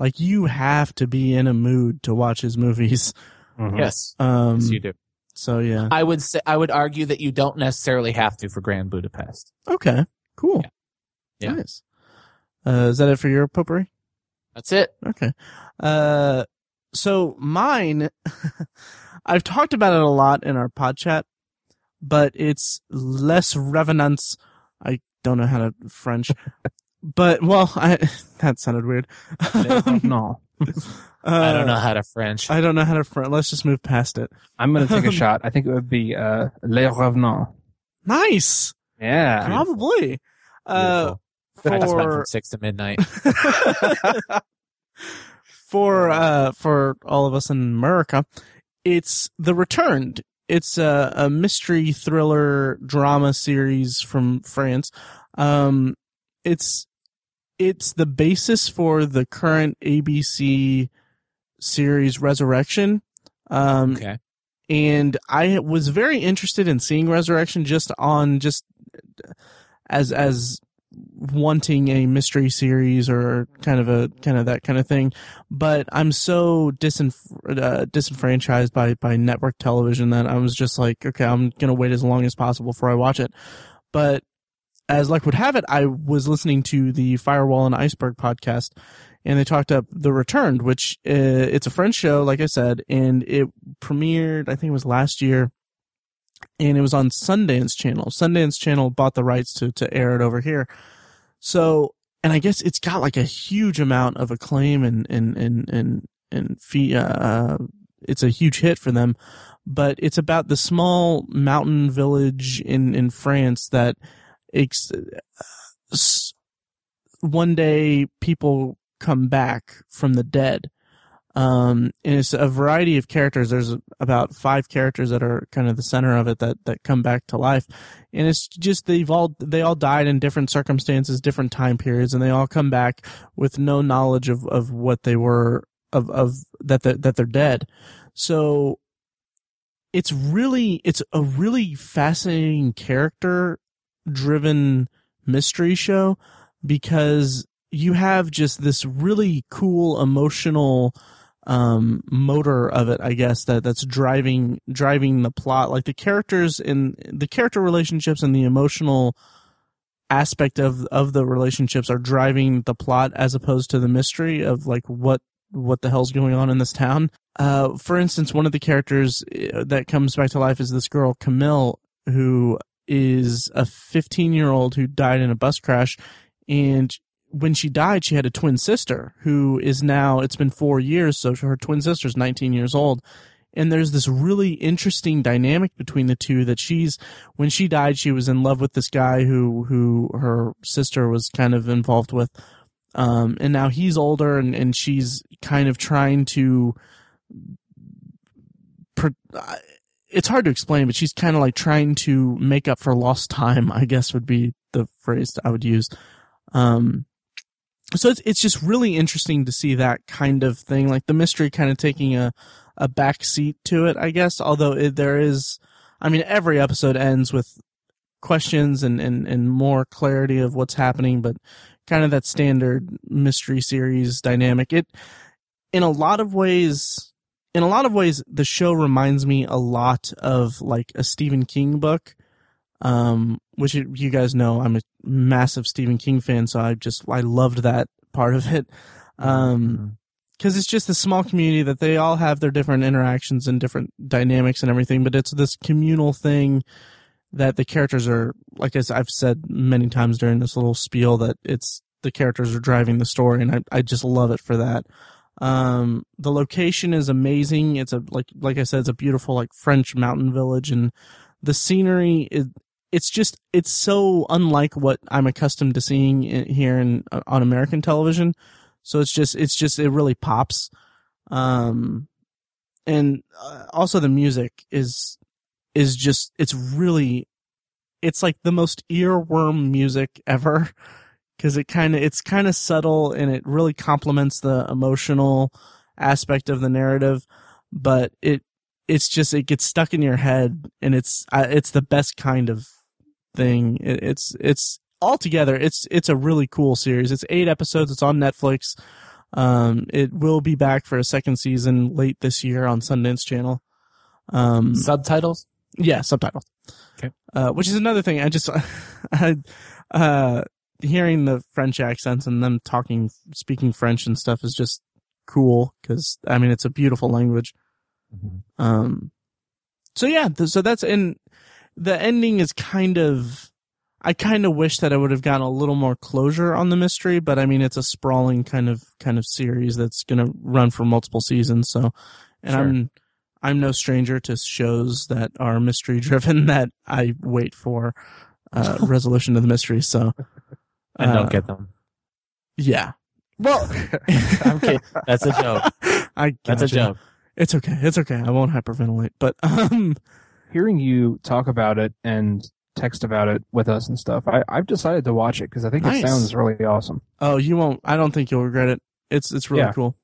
like you have to be in a mood to watch his movies. Mhm. Yes, Um yes, you do. so yeah. I would say I would argue that you don't necessarily have to for Grand Budapest. Okay. Cool. Yeah. Yeah. Nice. Uh is that it for your potpourri? That's it. Okay. Uh, so mine, I've talked about it a lot in our pod chat, but it's Les Revenants. I don't know how to French, but well, I, that sounded weird. no, I don't Uh, know how to French. I don't know how to French. Let's just move past it. I'm gonna take a shot. I think it would be uh, Les Revenants. Nice. Yeah, Probably. Uh, Beautiful. I just went for from six to midnight. For uh for all of us in America, it's The Returned. It's a, a mystery thriller drama series from France. Um, it's it's the basis for the current ABC series Resurrection. Um, Okay. and I was very interested in seeing Resurrection just on just as as wanting a mystery series or kind of a kind of that kind of thing. But I'm so disenf- uh, disenfranchised by by network television that I was just like, okay, I'm gonna wait as long as possible before I watch it. But as luck would have it, I was listening to the Firewall and Iceberg podcast, and they talked up The Returned, which uh, it's a French show, like I said, and it premiered, I think it was last year, and it was on Sundance Channel. Sundance Channel bought the rights to to air it over here, so and I guess it's got like a huge amount of acclaim and and and and and fee, uh, it's a huge hit for them. But it's about the small mountain village in in France that ex- one day people come back from the dead. Um, and it's a variety of characters. There's about five characters that are kind of the center of it that, that come back to life. And it's just, they've all, they all died in different circumstances, different time periods, and they all come back with no knowledge of, of what they were, of, of, that, they that they're dead. So it's really, it's a really fascinating character driven mystery show because you have just this really cool emotional um motor of it i guess that that's driving driving the plot. Like the characters in the character relationships and the emotional aspect of of the relationships are driving the plot as opposed to the mystery of like what what the hell's going on in this town. Uh for instance one of the characters uh, that comes back to life is this girl camille who is a 15 year old who died in a bus crash and when she died, she had a twin sister who is now, it's been four years, so her twin sister's 19 years old. And there's this really interesting dynamic between the two that she's, when she died, she was in love with this guy who, who her sister was kind of involved with. Um, and now he's older and, and she's kind of trying to, I- it's hard to explain, but she's kind of like trying to make up for lost time, I guess would be the phrase I would use. Um, so it's it's just really interesting to see that kind of thing, like the mystery kind of taking a a back seat to it, I guess. Although it, there is, I mean, every episode ends with questions and and and more clarity of what's happening, but kind of that standard mystery series dynamic. It, in a lot of ways, in a lot of ways, the show reminds me a lot of like a Stephen King book um, which you you guys know I'm a massive Stephen King fan, so I just I loved that part of it. Um, because it's just a small community that they all have their different interactions and different dynamics and everything, but it's this communal thing that the characters are like as I've said many times during this little spiel that it's the characters are driving the story, and I I just love it for that. Um, the location is amazing. It's a like like I said, it's a beautiful like French mountain village, and the scenery is it's just it's so unlike what I'm accustomed to seeing in, here in on American television. So it's just it's just it really pops. Um, and uh, also the music is is just it's really it's like the most earworm music ever because it kind of it's kind of subtle and it really complements the emotional aspect of the narrative but it it's just it gets stuck in your head and it's uh, it's the best kind of thing it, it's it's altogether it's it's a really cool series it's eight episodes it's on netflix um it will be back for a second season late this year on sundance channel um Subtitles? yeah, subtitles. Okay. Uh, which is another thing. I just, I, uh, hearing the French accents and them talking, speaking French and stuff is just cool because I mean it's a beautiful language. Um, so yeah, th- so that's and the ending is kind of. I kind of wish that I would have gotten a little more closure on the mystery, but I mean it's a sprawling kind of kind of series that's going to run for multiple seasons. So, and Sure. I'm I'm no stranger to shows that are mystery driven that I wait for uh, resolution of the mystery. So, And uh, don't get them. yeah. Well, I'm kidding. That's a joke. I That's a joke. It's okay. It's okay. I won't hyperventilate. But um, Hearing you talk about it and text about it with us and stuff, I, I've decided to watch it because I think Nice. it sounds really awesome. oh, you won't. I don't think you'll regret it. It's it's really Yeah. cool.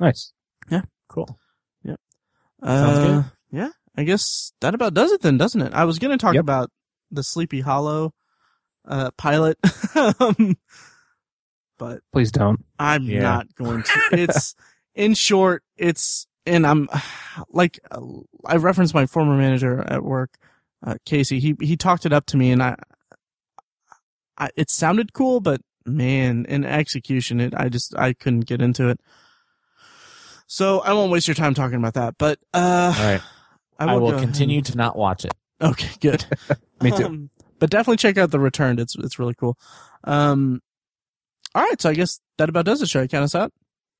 Nice. Yeah. Cool. Yeah. Uh, good. Yeah, I guess that about does it then, doesn't it? I was gonna talk Yep. about the Sleepy Hollow uh, pilot, um, but Please don't. I'm Yeah. not going to. It's in short, it's and I'm like I referenced my former manager at work, uh, Casey. He he talked it up to me, and I, I it sounded cool, but man, in execution, it I just I couldn't get into it. So I won't waste your time talking about that, but uh, All right. I I will, will ahead continue to not watch it. Okay, good. Me too. Um, but definitely check out the Returned. It's it's really cool. Um, all right, so I guess that about does it. Should I count us out?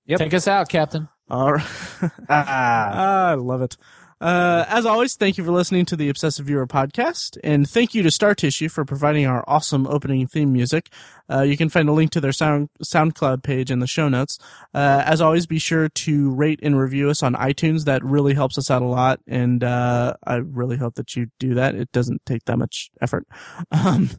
Yep. Take us out, Captain. All right. Ah. I love it. Uh, as always, thank you for listening to the Obsessive Viewer podcast, and thank you to Star Tissue for providing our awesome opening theme music. Uh, you can find a link to their sound SoundCloud page in the show notes. Uh, as always, be sure to rate and review us on iTunes. That really helps us out a lot, and uh, I really hope that you do that. It doesn't take that much effort. Um,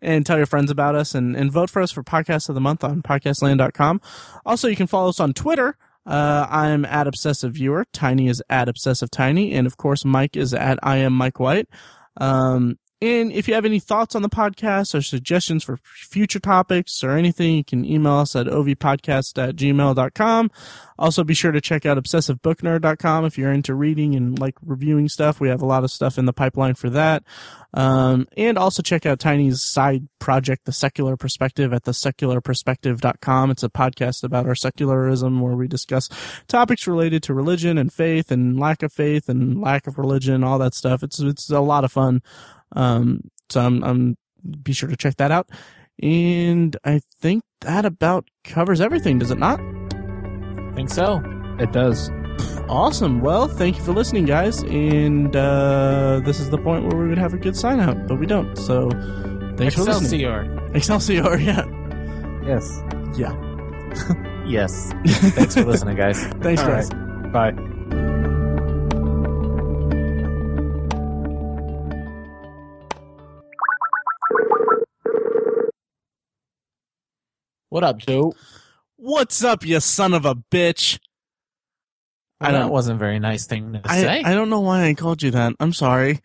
and tell your friends about us, and, and vote for us for Podcast of the Month on podcastland.com. Also, you can follow us on Twitter. Uh, I'm at Obsessive Viewer. Tiny is at Obsessive Tiny. And of course, Mike is at I am Mike White. Um, and if you have any thoughts on the podcast or suggestions for future topics or anything, you can email us at ovpodcast at. Also, be sure to check out obsessivebooknerd.com if you're into reading and like reviewing stuff. We have a lot of stuff in the pipeline for that. Um, and also check out Tiny's side project, The Secular Perspective at thesecularperspective.com. It's a podcast about our secularism where we discuss topics related to religion and faith and lack of faith and lack of religion, all that stuff. It's, it's a lot of fun. Um, so I'm, I'm, be sure to check that out. And I think that about covers everything, does it not? Think so. It does. Awesome. Well, thank you for listening, guys. And uh, this is the point where we would have a good sign out, but we don't. So thanks for listening. Excelsior. Excelsior, yeah. Yes. Yeah. Yes. Thanks for listening, guys. Thanks, All guys. Bye. What up, Joe? What's up, you son of a bitch? I that don't- wasn't a very nice thing to I, say. I don't know why I called you that. I'm sorry.